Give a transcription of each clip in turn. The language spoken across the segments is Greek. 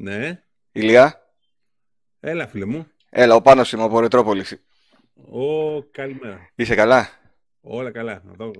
Ναι. Ηλία. Έλα, φίλε μου. Έλα, ο Πάνος είμαι από Ρετρόπολη. Ω, καλημέρα. Είσαι καλά; Όλα καλά. Δώ,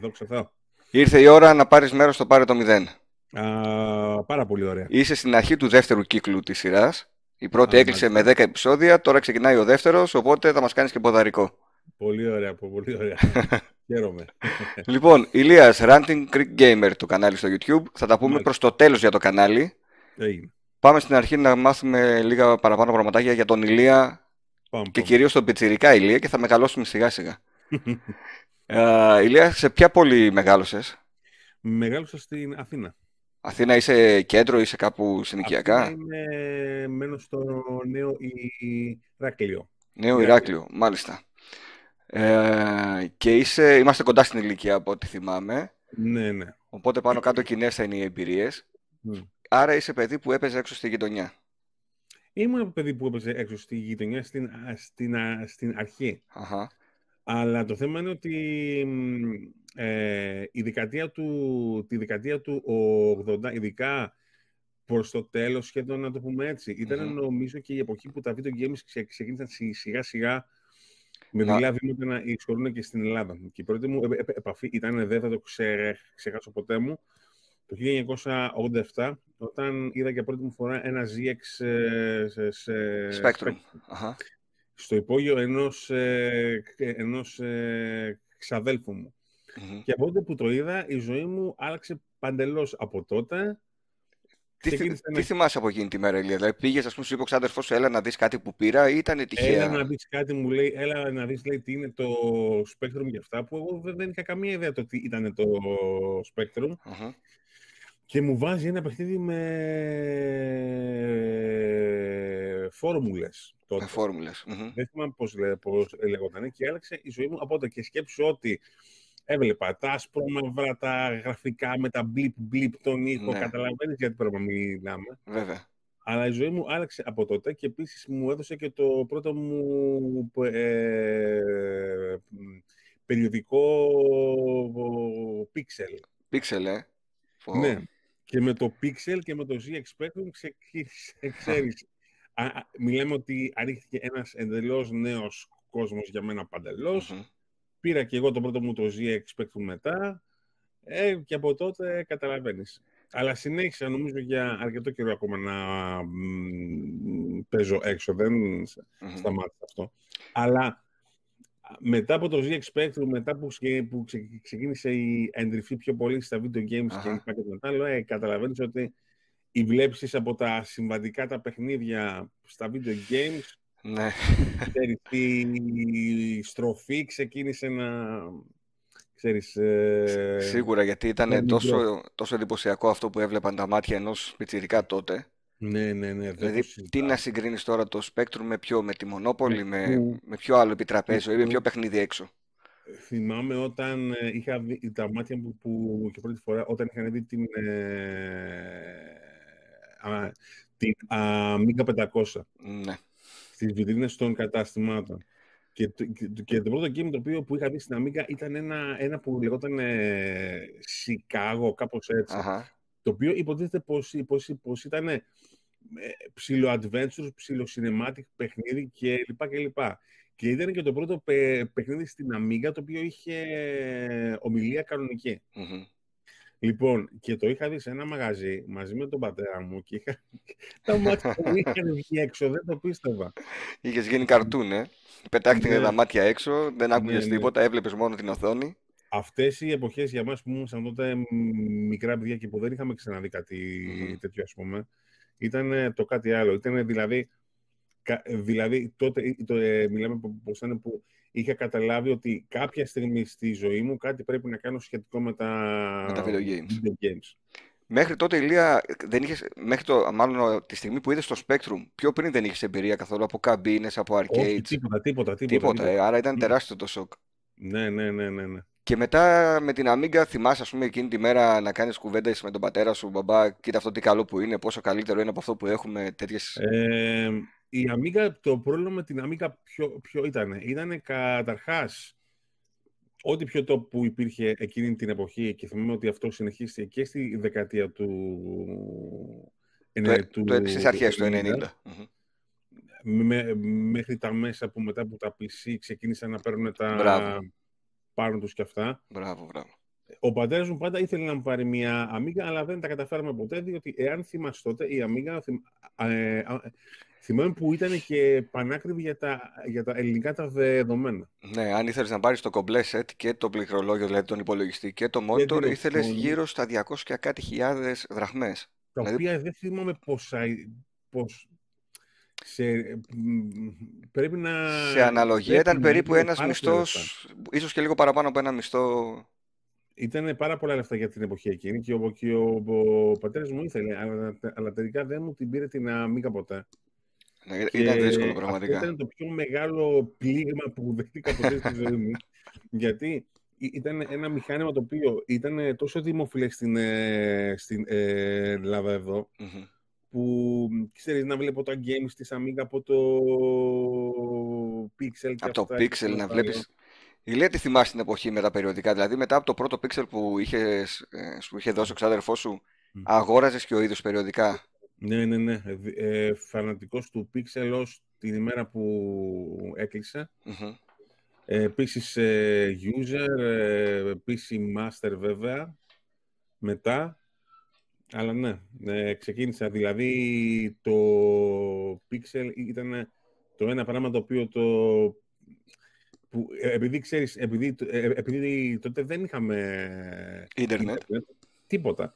δόξα Θεώ. Ήρθε η ώρα να πάρεις μέρος στο Πάρε το 0. Α, πάρα πολύ ωραία. Είσαι στην αρχή του δεύτερου κύκλου της σειράς. Η πρώτη Α, έκλεισε με 10 επεισόδια, τώρα ξεκινάει ο δεύτερος, οπότε θα μας κάνεις και ποδαρικό. Πολύ ωραία, πολύ ωραία. Χαίρομαι. λοιπόν, Ηλίας, Ranting Creek Gamer το κανάλι στο YouTube. Θα τα πούμε Μάλιστα. προς το τέλος για το κανάλι. Έγινε. Πάμε στην αρχή να μάθουμε λίγα παραπάνω πραγματάκια για τον Ηλία Πάμε, και πάμε. κυρίως τον Πιτσιρικά Ηλία και θα μεγαλώσουμε σιγά σιγά. Ε, Ηλία, σε ποια πόλη μεγάλωσες; Μεγάλωσα στην Αθήνα. Αθήνα είσαι κέντρο, είσαι κάπου συνοικιακά; Αθήνα είμαι, μένω στο νέο Ηράκλειο. Νέο Ηράκλειο. Ηράκλειο, μάλιστα. Ε, και είσαι, είμαστε κοντά στην ηλικία από ό,τι θυμάμαι. Ναι, ναι. Οπότε πάνω κάτω κοινές θα είναι οι εμπειρίες. Μμ. Άρα είσαι παιδί που έπαιζε έξω στη γειτονιά. Ήμουν ένα παιδί που έπαιζε έξω στη γειτονιά στην, α, στην, α, στην αρχή. Αχα. Αλλά το θέμα είναι ότι μ, ε, η δεκαετία του, τη δεκαετία του 80, ειδικά προς το τέλος σχεδόν να το πούμε έτσι, ήταν Μμμ. νομίζω και η εποχή που τα video games ξε, ξεκίνησαν σι- σιγά σιγά με Να- δειλά βήματα να εισχωρούν και στην Ελλάδα. Και η πρώτη μου επ- επ- επαφή ήταν, δεν θα το ξε, ξεχάσω ποτέ μου, το 1987, όταν είδα για πρώτη μου φορά ένα ZX ε, σε, σε Spectrum. Αχα. στο υπόγειο ενός, ε, ενός ε, ξαδέλφου μου. Μμμ. Και από τότε που το είδα, η ζωή μου άλλαξε παντελώς από τότε. Τι, θυ- Ξεκίνησε τι να- θυμάσαι από εκείνη τη μέρα, Ηλία; Δηλαδή πήγες, ας πούμε, σου είπε ο ξάδερφός σου, έλα να δεις κάτι που πήρα ή ήταν τυχαία; Έλα να δεις κάτι, μου λέει, έλα να δεις λέει, τι είναι το Spectrum για αυτά, που εγώ δεν, δεν είχα καμία ιδέα το τι ήταν το Spectrum. Αχα. Και μου βάζει ένα παιχνίδι με φόρμουλες τότε. Με φόρμουλε. Δεν θυμάμαι πώς, λέ, πώς λεγόταν και άλλαξε η ζωή μου από τότε και σκέψου ότι έβλεπα τα ασπρόμαυρα, τα γραφικά με τα μπλιπ μπλιπ τον ήχο, Ναι. καταλαβαίνεις γιατί πρέπει να μιλάμε. Βέβαια. Αλλά η ζωή μου άλλαξε από τότε και επίσης μου έδωσε και το πρώτο μου ε, μ, περιοδικό Pixel. Πίξελ, ε. Φω. Ναι. Και με το Pixel και με το ZX Spectrum ξεκίνησε, ξέρεις, α, α, μιλάμε ότι ανοίχθηκε ένας εντελώς νέος κόσμος για μένα παντελώς. Μμμ. Πήρα και εγώ το πρώτο μου το ZX Spectrum μετά ε, και από τότε καταλαβαίνεις. Αλλά συνέχισα νομίζω για αρκετό καιρό ακόμα να μ, παίζω έξω, δεν Μμμ. σταμάτησε αυτό. Αλλά μετά από το ZX Spectrum, μετά που, ξε- που ξε- ξεκίνησε η εντρυφή πιο πολύ στα video games και Αχα. λοιπά και τα μετά, λέω, ε, καταλαβαίνεις ότι οι βλέψεις από τα συμβατικά τα παιχνίδια στα video games Ναι. ξέρεις, η στροφή ξεκίνησε να... Ξέρεις, ε, Σίγουρα γιατί ήταν μικρό. τόσο, τόσο εντυπωσιακό αυτό που έβλεπαν τα μάτια ενός πιτσιρικά τότε. Ναι, ναι, ναι. δεν Δηλαδή, το τι συζητάω. να συγκρίνεις τώρα το Spectrum με ποιο, με τη Μονόπολη, με, Που- με ποιο άλλο επιτραπέζιο ή με που- ποιο παιχνίδι έξω; Θυμάμαι όταν ε, είχα δει τα μάτια μου που και πρώτη φορά, όταν είχαν δει την, ε, α, την Amiga 500 Ναι. στις βιτρίνες των καταστημάτων. Και, το- και, το- και το πρώτο game το οποίο που είχα δει στην Amiga ήταν ένα, ένα που λεγόταν ε, Chicago, κάπως έτσι. Αχα. Το οποίο υποτίθεται πως, πως, πως ήταν ε, ψιλο-adventure, ψιλο-cinematic παιχνίδι και λοιπά και λοιπά. Και ήταν και το πρώτο παι- παιχνίδι στην Amiga το οποίο είχε ομιλία κανονική. Μμμ. Λοιπόν, και το είχα δει σε ένα μαγαζί μαζί με τον πατέρα μου και είχα... τα μάτια μου είχαν βγει έξω, δεν το πίστευα. Είχες γίνει καρτούν, ε. Πετάχτηκαν Ναι. τα μάτια έξω, δεν άκουγες Ναι, ναι. τίποτα, έβλεπες μόνο την οθόνη. Αυτές οι εποχές για μας που ήμασταν τότε μ, μικρά παιδιά και που δεν είχαμε ξαναδεί κάτι Μμμ. τέτοιο ας πούμε, ήταν ε, το κάτι άλλο. Ήταν δηλαδή, κα- δηλαδή τότε ε, το, ε, μιλάμε που- πως ήταν που είχα καταλάβει ότι κάποια στιγμή στη ζωή μου κάτι πρέπει να κάνω σχετικό με τα, Με τα video games. video games. Μέχρι τότε, Ηλία, δεν είχες, μέχρι το, μάλλον τη στιγμή που είδες το Spectrum, πιο πριν δεν είχες εμπειρία καθόλου από καμπίνες, από Όχι, arcades. τίποτα, τίποτα, τίποτα. Τίποτα, ε, άρα ήταν Ναι. τεράστιο το σοκ. Ναι, ναι, ναι, ναι, ναι. Και μετά με την Amiga θυμάσαι, ας πούμε, εκείνη τη μέρα να κάνεις κουβέντες με τον πατέρα σου, μπαμπά, κοίτα αυτό τι καλό που είναι, πόσο καλύτερο είναι από αυτό που έχουμε, τέτοιες... Ε, η Amiga, το πρόβλημα με την Amiga ποιο, ποιο ήταν. Ήταν καταρχάς ό,τι πιο top που υπήρχε εκείνη την εποχή και θυμάμαι ότι αυτό συνεχίστηκε και στη δεκαετία του το, του, το στις αρχές του 90. μέχρι τα μέσα που μετά από τα PC ξεκίνησαν να παίρνουν τα μπράβο. Πάνω τους και αυτά. Μπράβο, μπράβο. Ο πατέρας μου πάντα ήθελε να μου πάρει μια Amiga, αλλά δεν τα καταφέραμε ποτέ, διότι εάν θυμάσαι τότε, η Amiga ε, θυμάμαι που ήταν και πανάκριβη για τα, για τα ελληνικά τα δεδομένα. Ναι, αν ήθελες να πάρεις το κομπλέ set και το πληκτρολόγιο, δηλαδή τον υπολογιστή και το monitor, ήθελες γύρω στα 200 και κάτι χιλιάδες δραχμές. Τα δηλαδή... οποία δεν θυμάμαι πόσα. Πώς, σε, πρέπει να... Σε αναλογία ήταν περίπου ένας μισθός, ίσως και λίγο παραπάνω από ένα μισθό ήταν πάρα πολλά λεφτά για την εποχή εκείνη και ο, και ο, ο, ο πατέρας μου ήθελε, αλλά, αλλά, τελικά δεν μου την πήρε την αμίγα ποτέ. Ναι, ήταν δύσκολο πραγματικά. Αυτό ήταν το πιο μεγάλο πλήγμα που δεχτήκα ποτέ στη ζωή μου. Γιατί ήταν ένα μηχάνημα το οποίο ήταν τόσο δημοφιλές στην, ε, στην ε, Ελλάδα εδώ, mm-hmm. Που ξέρεις να βλέπω τα games της Amiga από το Pixel. Από το Pixel να βλέπεις η Λία τι θυμάσαι την εποχή με τα περιοδικά, δηλαδή μετά από το πρώτο πίξελ που, είχες, ε, που είχε δώσει ο ξάδερφός σου, mm. αγόραζες και ο ίδιος περιοδικά; Ναι, ναι, ναι. Ε, ε φανατικός του πίξελ ως την ημέρα που έκλεισε. Mm-hmm. Ε, επίσης ε, user, ε, PC master βέβαια, μετά. Αλλά ναι, ε, ξεκίνησα. Δηλαδή το pixel ήταν το ένα πράγμα το οποίο το που, ε, επειδή ξέρεις, επειδή, ε, επειδή τότε δεν είχαμε ίντερνετ, τίποτα.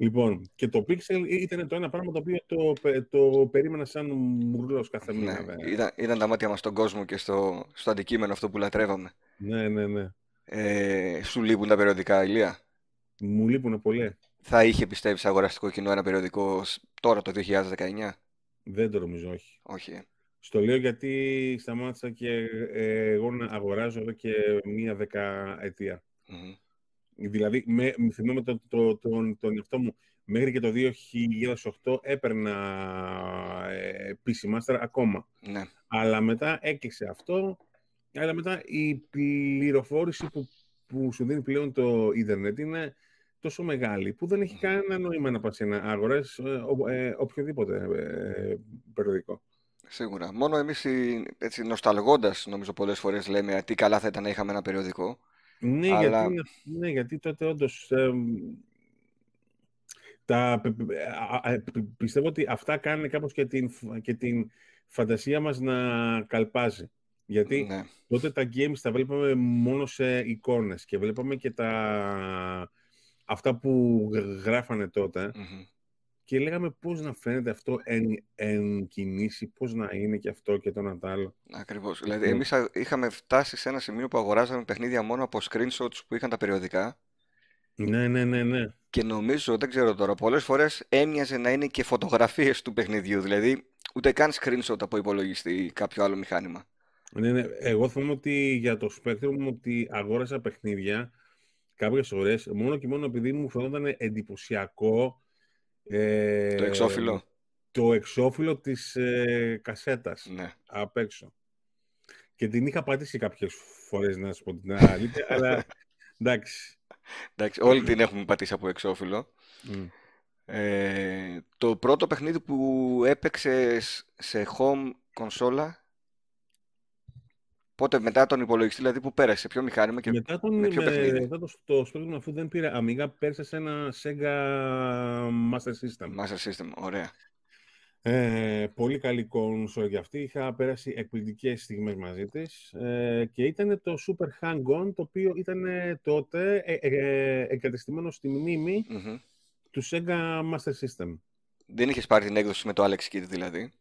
Λοιπόν, και το Pixel ήταν το ένα πράγμα το οποίο το, το περίμενα σαν μουρλός κάθε μήνα. Ναι, ήταν, ήταν τα μάτια μας στον κόσμο και στο, στο αντικείμενο αυτό που λατρεύαμε. Ναι, ναι, ναι. Ε, σου λείπουν τα περιοδικά, Ηλία; Μου λείπουν πολύ. Θα είχε, πιστεύεις, αγοραστικό κοινό ένα περιοδικό τώρα το 2019? Δεν το νομίζω, όχι. Όχι. Ε. Στο λέω γιατί σταμάτησα και ε, εγώ να αγοράζω εδώ και μία δεκαετία. Mm-hmm. Δηλαδή, με, θυμάμαι το, το, τον, τον εαυτό μου, μέχρι και το 2008 έπαιρνα ε, PC Master ακόμα. Ναι. Αλλά μετά έκλεισε αυτό, αλλά μετά η πληροφόρηση που, που σου δίνει πλέον το ίντερνετ είναι τόσο μεγάλη που δεν έχει κανένα νόημα να πας να αγοράσεις ε, ε, οποιοδήποτε ε, περιοδικό. Σίγουρα. Μόνο εμείς έτσι νοσταλγώντας, νομίζω πολλές φορές λέμε τι καλά θα ήταν να είχαμε ένα περιοδικό. Ναι, γιατί, ναι γιατί τότε όντως. τα, πιστεύω ότι αυτά κάνουν κάπως και την, και την φαντασία μας να καλπάζει. Γιατί ναι. τότε τα games τα βλέπαμε μόνο σε εικόνες και βλέπαμε και τα, αυτά που γράφανε και λέγαμε πώς να φαίνεται αυτό εν, εν κινήσει, πώς να είναι και αυτό και το να άλλο. Ακριβώς. Δηλαδή, ναι. εμείς είχαμε φτάσει σε ένα σημείο που αγοράζαμε παιχνίδια μόνο από screenshots που είχαν τα περιοδικά. Ναι, ναι, ναι, ναι. Και νομίζω, δεν ξέρω τώρα, πολλές φορές έμοιαζε να είναι και φωτογραφίες του παιχνιδιού. Δηλαδή, ούτε καν screenshot από υπολογιστή ή κάποιο άλλο μηχάνημα. Ναι, ναι. Εγώ θυμάμαι ότι για το Spectrum ότι αγόρασα παιχνίδια κάποιες ώρες, μόνο και μόνο επειδή μου φαινόταν εντυπωσιακό ε, το εξώφυλλο. Το εξώφυλλο της ε, κασέτας ναι. απ' έξω. Και την είχα πατήσει κάποιες φορές, να σου πω την αλήθεια, αλλά εντάξει. εντάξει. Όλοι την έχουμε πατήσει από εξώφυλλο. Ε, το πρώτο παιχνίδι που έπαιξες σε home κονσόλα Πότε μετά τον υπολογιστή, δηλαδή που πέρασε, ποιο μηχάνημα και μετά τον, με ποιο παιχνίδι. Μετά το, το Spectrum, αφού δεν πήρε Amiga, πέρασε σε ένα Sega Master System. Master System, ωραία. Ε, πολύ καλή κονσόλα για αυτή. Είχα πέρασει εκπληκτικές στιγμές μαζί της ε, και ήταν το Super Hang-On, το οποίο ήταν τότε ε, ε, εγκατεστημένο στη μνήμη mm-hmm. του Sega Master System. Δεν είχες πάρει την έκδοση με το Alex Kidd δηλαδή.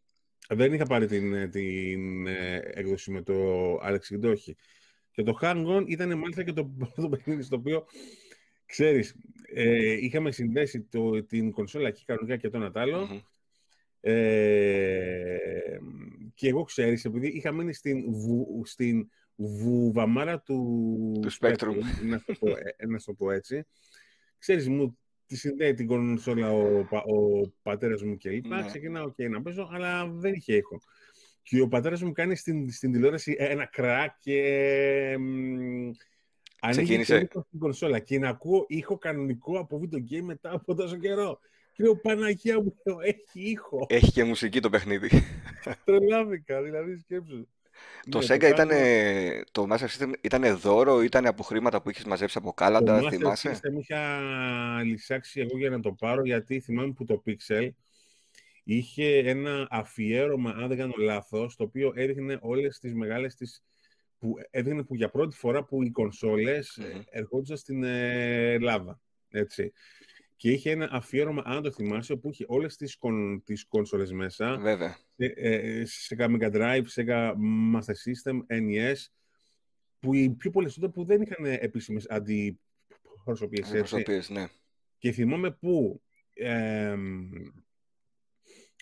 Δεν είχα πάρει την, ε, την ε, έκδοση με το Alex όχι. Και το Hang On ήταν μάλιστα και το πρώτο παιχνίδι στο οποίο, ξέρεις, ε, είχαμε συνδέσει το, την κονσόλα εκεί κανονικά και το ένα άλλο. Ε, και εγώ, ξέρεις, επειδή είχα μείνει στην, βου, στην βουβαμάρα του, του Spectrum, να το, πω, να το πω έτσι, ξέρεις, μου τη συνδέει την κονσόλα ο, ο πατέρας μου και λοιπά. Ναι. Ξεκινάω και να παίζω, αλλά δεν είχε ήχο. Και ο πατέρας μου κάνει στην, στην τηλεόραση ένα κρακ και. Ξεκίνησε. την κονσόλα και να ακούω ήχο κανονικό από video game μετά από τόσο καιρό. Και Παναγία μου, έχει ήχο. Έχει και μουσική το παιχνίδι. Τρελάθηκα, δηλαδή σκέψου. Το Ναι, Sega το ήταν, κάνω- το Master System ήταν δώρο, ήταν από χρήματα που είχες μαζέψει από κάλαντα, Το Master θυμάσαι; System είχα λησάξει εγώ για να το πάρω, γιατί θυμάμαι που το Pixel είχε ένα αφιέρωμα, αν δεν κάνω λάθος, το οποίο έδειχνε όλες τις μεγάλες τις που έδειχνε που για πρώτη φορά που οι κονσόλες ε, Μμμ. ερχόντουσαν στην ε, Ελλάδα. Έτσι. Και είχε ένα αφιέρωμα, αν το θυμάσαι, που είχε όλες τις, κον, τις κονσόλες μέσα, Βέβαια. σε, ε, Sega Mega Drive, Sega Master System, NES, που οι πιο πολλές τότε που δεν είχαν επίσημες αντιπροσωπείες, έτσι. Προσωπίες, ναι. Και θυμάμαι που εμ,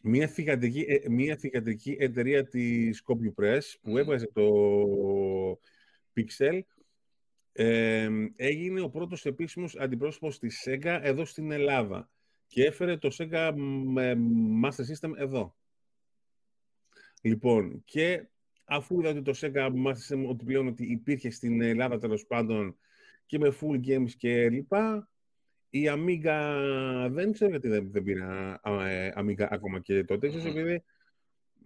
μια, θηγατρική, ε, μια θηγατρική εταιρεία της CopyPress που Μμμ. έβγαζε το Pixel εμ, έγινε ο πρώτος επίσημος αντιπρόσωπος της Sega εδώ στην Ελλάδα και έφερε το Sega μ, ε, Master System εδώ. Λοιπόν, και αφού είδα ότι το Sega Master System ότι πλέον ότι υπήρχε στην Ελλάδα τέλος πάντων και με full games και λοιπά, η Amiga δεν ξέρω γιατί δεν, δεν πήρα α, ε, Amiga ακόμα και τότε, ίσως Μμμ. επειδή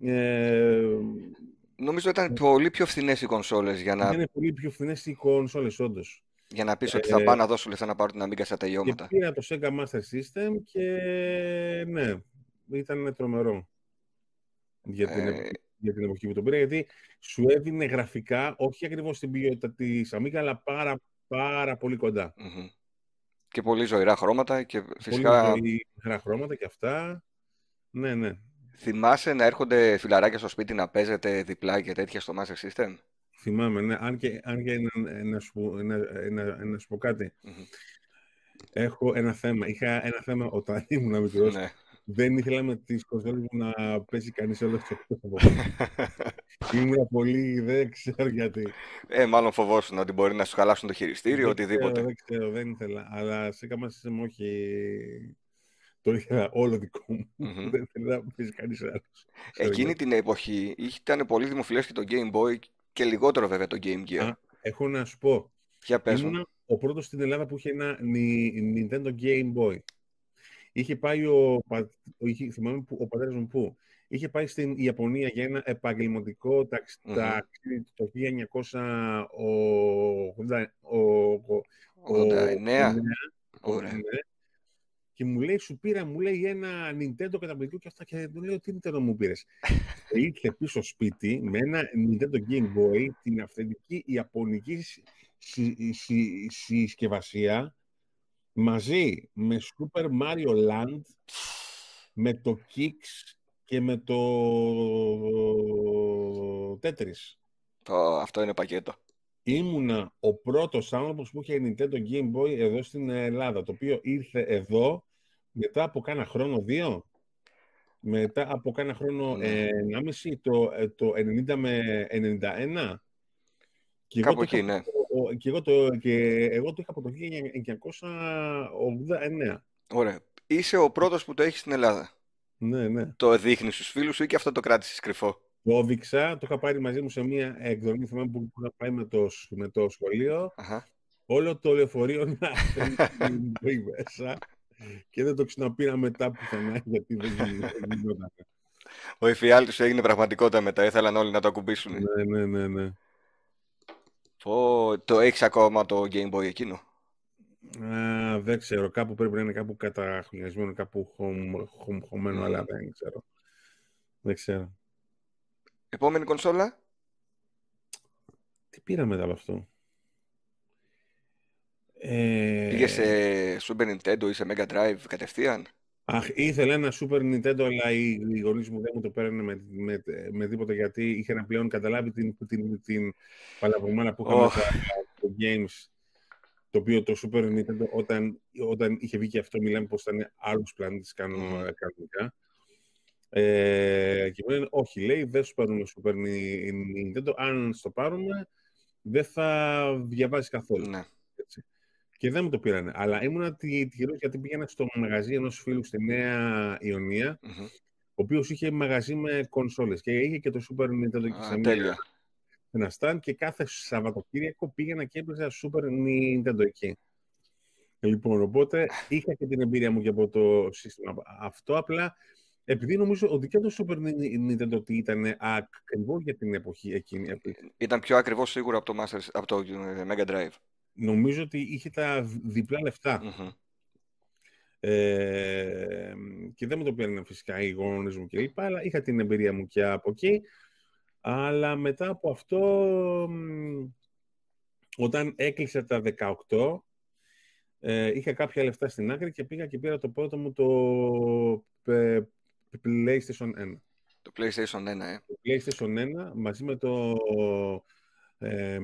ε, Νομίζω ήταν πολύ πιο φθηνές οι κονσόλες για να, είναι πολύ πιο φθηνές οι κονσόλες όντως. για να πεις ότι θα Ε, πάω να δώσω λεφτά να πάρω την Amiga στα Και τελειώματα. πήρα το Sega Master System και ναι, ήταν τρομερό για την, Ε, εποχή, για την εποχή που το πήρα, γιατί σου έδινε γραφικά, όχι ακριβώς την ποιότητα της Amiga, αλλά πάρα, πάρα πολύ κοντά. μμμ. Και πολύ ζωηρά χρώματα και Πολύ φυσικά ζωή, μικρά χρώματα και αυτά. Ναι, ναι. Θυμάσαι να έρχονται φιλαράκια στο σπίτι να παίζετε διπλά και τέτοια στο Master System; Θυμάμαι, ναι. Αν και, αν και να, να, σου, πω- να, να, να σου πω κάτι. Μμμ. Έχω ένα θέμα. Είχα ένα θέμα όταν ήμουν μικρός. Ναι. Δεν ήθελα με τις κονσόλες μου να παίζει κανείς όλο το κόσμο. Ήμουν πολύ, δεν ξέρω γιατί. Ε, μάλλον φοβόσουν ότι μπορεί να σου χαλάσουν το χειριστήριο, Δεν οτιδήποτε. Ξέρω, δεν ξέρω, δεν ήθελα. Αλλά σε κάμα σύστημα όχι. Το ήθελα όλο δικό μου. Μμμ. Δεν ήθελα να παίζει κανείς άλλος. Ξέρω Εκείνη γιατί. την εποχή ήταν πολύ δημοφιλές και το Game Boy και λιγότερο βέβαια το Game Gear. Α, έχω να σου πω. Για πες μου. Ήμουν ο πρώτος στην Ελλάδα που είχε ένα Ni- Nintendo Game Boy. Είχε πάει ο, πα- ο- είχε, θυμάμαι που, ο πατέρας μου που είχε πάει στην Ιαπωνία για ένα επαγγελματικό ταξ- Μμμ. ταξίδι το 1989 89. Ωραία. Και μου λέει, σου πήρα, μου λέει ένα Nintendo καταπληκτικό και αυτά. Και του λέω, τι Nintendo μου πήρες; και ήρθε πίσω σπίτι με ένα Nintendo Game Boy, την αυθεντική ιαπωνική συ- συ- συ- συσκευασία, μαζί με Super Mario Land, με το Kicks και με το Tetris. Το, αυτό είναι πακέτο. Ήμουνα ο πρώτος άνθρωπος που είχε Nintendo Game Boy εδώ στην Ελλάδα, το οποίο ήρθε εδώ μετά από κάνα χρόνο, δύο, μετά από κάνα χρόνο Ναι. ε, ενάμιση, το, ε, το 90 με 91. Και εγώ, Κάπου το εκεί, είχα, ναι. ο- και, εγώ το, και εγώ το είχα από το 1989. Ωραία. Είσαι ο πρώτος που το έχει στην Ελλάδα. Ναι, ναι. Το δείχνεις στους φίλους σου ή και αυτό το κράτησες κρυφό; Το έδειξα, το είχα πάρει μαζί μου σε μια εκδρομή, θυμάμαι που που είχα πάει με το, σ- με το σχολείο. Αχα. όλο το λεωφορείο να θέλει μπει μέσα και δεν το ξαναπήρα μετά πουθενά γιατί δεν γι- δεν γινόταν. Ο εφιάλτης σου έγινε πραγματικότητα μετά. Ήθελαν όλοι να το ακουμπήσουν. Ναι, ναι, ναι, ναι. Πω, το έχεις ακόμα το Game Boy εκείνο; Α, δεν ξέρω, κάπου πρέπει να είναι κάπου καταχρονιασμένο, κάπου χωμ- χωμ- χωμένο, Μμμ. αλλά δεν ξέρω. Δεν ξέρω. Επόμενη κονσόλα; Τι πήρα μετά από αυτό; Ε, Πήγε σε Super Nintendo ή σε Mega Drive κατευθείαν; Αχ, ήθελα ένα Super Nintendo, αλλά οι, οι γονείς μου δεν μου το παίρνουν με, με, με τίποτα γιατί είχαν πλέον καταλάβει την, την, την παλαβομάνα που είχαμε Ωχ. τα, το Games. Το οποίο το Super Nintendo όταν, όταν είχε βγει και αυτό μιλάμε πως ήταν άλλους πλανήτες κανο- Μμμ. κανονικά. Ε, και μου λένε όχι, λέει, δεν σου παίρνουμε Super Ni- Nintendo. Αν στο πάρουμε, δεν θα διαβάζει καθόλου. Ναι. Έτσι. Και δεν μου το πήρανε. Αλλά ήμουνα τη- τυχερός γιατί πήγαινα στο μαγαζί ενός φίλου στη Νέα Ιωνία, Μμμ. ο οποίος είχε μαγαζί με κονσόλες και είχε και το Super Nintendo και σε Α, μια- τέλεια. ένα stand και κάθε Σαββατοκύριακο πήγαινα και έπαιζα Super Nintendo εκεί. Λοιπόν, οπότε είχα και την εμπειρία μου και από το σύστημα αυτό. Απλά επειδή νομίζω ότι και το Super Nintendo ήταν ακριβώ για την εποχή εκείνη. Ήταν πιο ακριβώ σίγουρα από το, Masters, από το ε, Mega Drive. Νομίζω ότι είχε τα διπλά Ε, και δεν μου το πήραν φυσικά οι γονείς μου κλπ. Αλλά είχα την εμπειρία μου και από εκεί. Αλλά μετά από αυτό, όταν έκλεισε τα 18, ε, είχα κάποια λεφτά στην άκρη και πήγα και πήρα το πρώτο μου το PlayStation 1. Το PlayStation 1, ε. Το PlayStation 1 μαζί με το ε,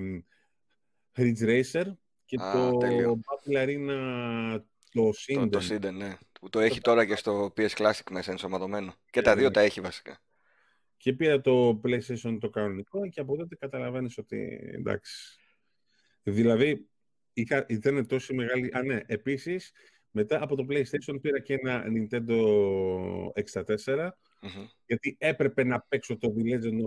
Ridge Racer και το Battle Arena το Sinden. Το, το ναι. Που το έχει τώρα και στο PS Classic μέσα ενσωματωμένο. Και τα δύο τα έχει βασικά. Και πήρα το PlayStation το κανονικό και από τότε καταλαβαίνεις ότι εντάξει. Δηλαδή, είχα, ήταν τόσο μεγάλη... Α, ναι, επίσης, μετά από το PlayStation πήρα και ένα Nintendo 64, γιατί έπρεπε να παίξω το The Legend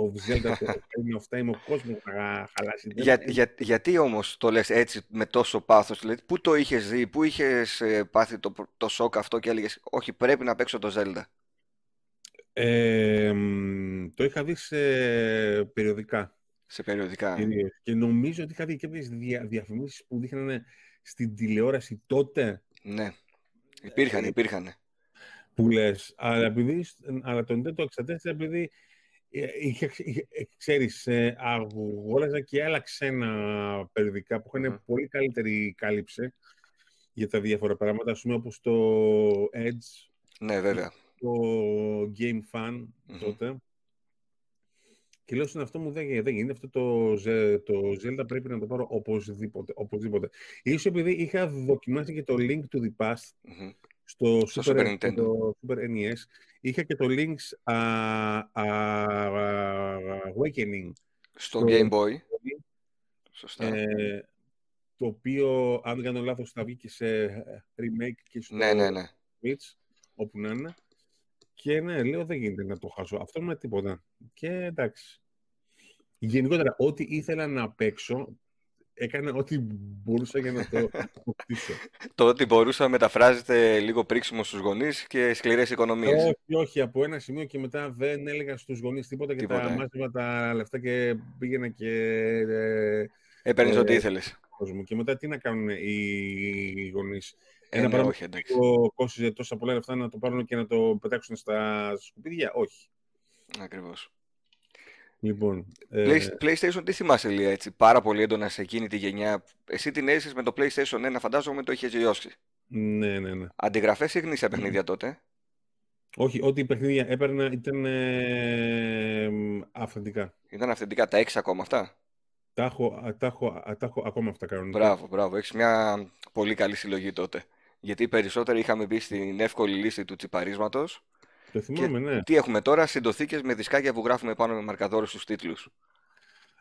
of, Zelda το Ocarina of Time, ο κόσμος να χαλάσει. Για, για, γιατί όμως το λες έτσι με τόσο πάθος, δηλαδή, πού το είχες δει, πού είχες ε, πάθει το, το σοκ αυτό και έλεγες όχι πρέπει να παίξω το Zelda. Ε, το είχα δει σε περιοδικά. Σε περιοδικά. Και, και νομίζω ότι είχα δει και τις δια, διαφημίσεις που δείχνανε στην τηλεόραση τότε. Ναι, υπήρχαν, ε, υπήρχαν. Που λες, αλλά, επειδή, αλλά το Nintendo 64 επειδή ε, είχε, ξέρεις, ε, αγόραζα και άλλα ξένα περιοδικά που είχαν πολύ καλύτερη κάλυψη για τα διάφορα πράγματα, ας πούμε όπως το Edge. Ναι, βέβαια. Το Game Fan τότε. Και λέω στον αυτό μου δεν, δεν γίνεται αυτό το, το Zelda πρέπει να το πάρω οπωσδήποτε. οπωσδήποτε. Ίσως επειδή είχα δοκιμάσει και το Link to the Past στο, Super, Super, Nintendo. Το Super NES. Είχα και το Link's uh, uh, Awakening. Στο, Game Boy. Σωστά. Ε, το οποίο, αν δεν κάνω λάθος, θα βγει και σε remake και στο ναι, ναι, ναι. Switch, όπου να είναι. Και ναι, λέω δεν γίνεται να το χάσω. Αυτό με τίποτα. Και εντάξει. Γενικότερα, ό,τι ήθελα να παίξω, έκανα ό,τι μπορούσα για να το αποκτήσω. το ότι μπορούσα μεταφράζεται λίγο πρίξιμο στους γονείς και σκληρές οικονομίες. Όχι, όχι. Από ένα σημείο και μετά δεν έλεγα στους γονείς τίποτα και τα μάζευα τα λεφτά και πήγαινα και... Ε, Έπαιρνες ε, ό,τι ήθελες. Και μετά τι να κάνουν οι γονείς. Ε, Ένα ναι, πράγμα που κόστιζε τόσα πολλά λεφτά να το πάρουν και να το πετάξουν στα σκουπίδια. Όχι. Ακριβώς. Λοιπόν, ε... PlayStation, τι θυμάσαι Λία, έτσι, πάρα πολύ έντονα σε εκείνη τη γενιά. Εσύ την έζησες με το PlayStation 1, φαντάζομαι το είχες ζηλιώσει. Ναι, ναι, ναι. Αντιγραφές ή γνήσια παιχνίδια τότε; Όχι, ό,τι παιχνίδια έπαιρνα ήταν ε, αυθεντικά. Ήταν αυθεντικά, τα έξι ακόμα αυτά; Τα έχω, τα έχω, τα έχω ακόμα αυτά κανονικά. Μπράβο, μπράβο. Έχεις μια πολύ καλή συλλογή τότε. Γιατί οι περισσότεροι είχαμε μπει στην εύκολη λύση του τσιπαρίσματος. Το θυμάμαι, ναι. Τι έχουμε τώρα, συντοθήκες με δισκάκια που γράφουμε πάνω με μαρκαδόρους στους τίτλους.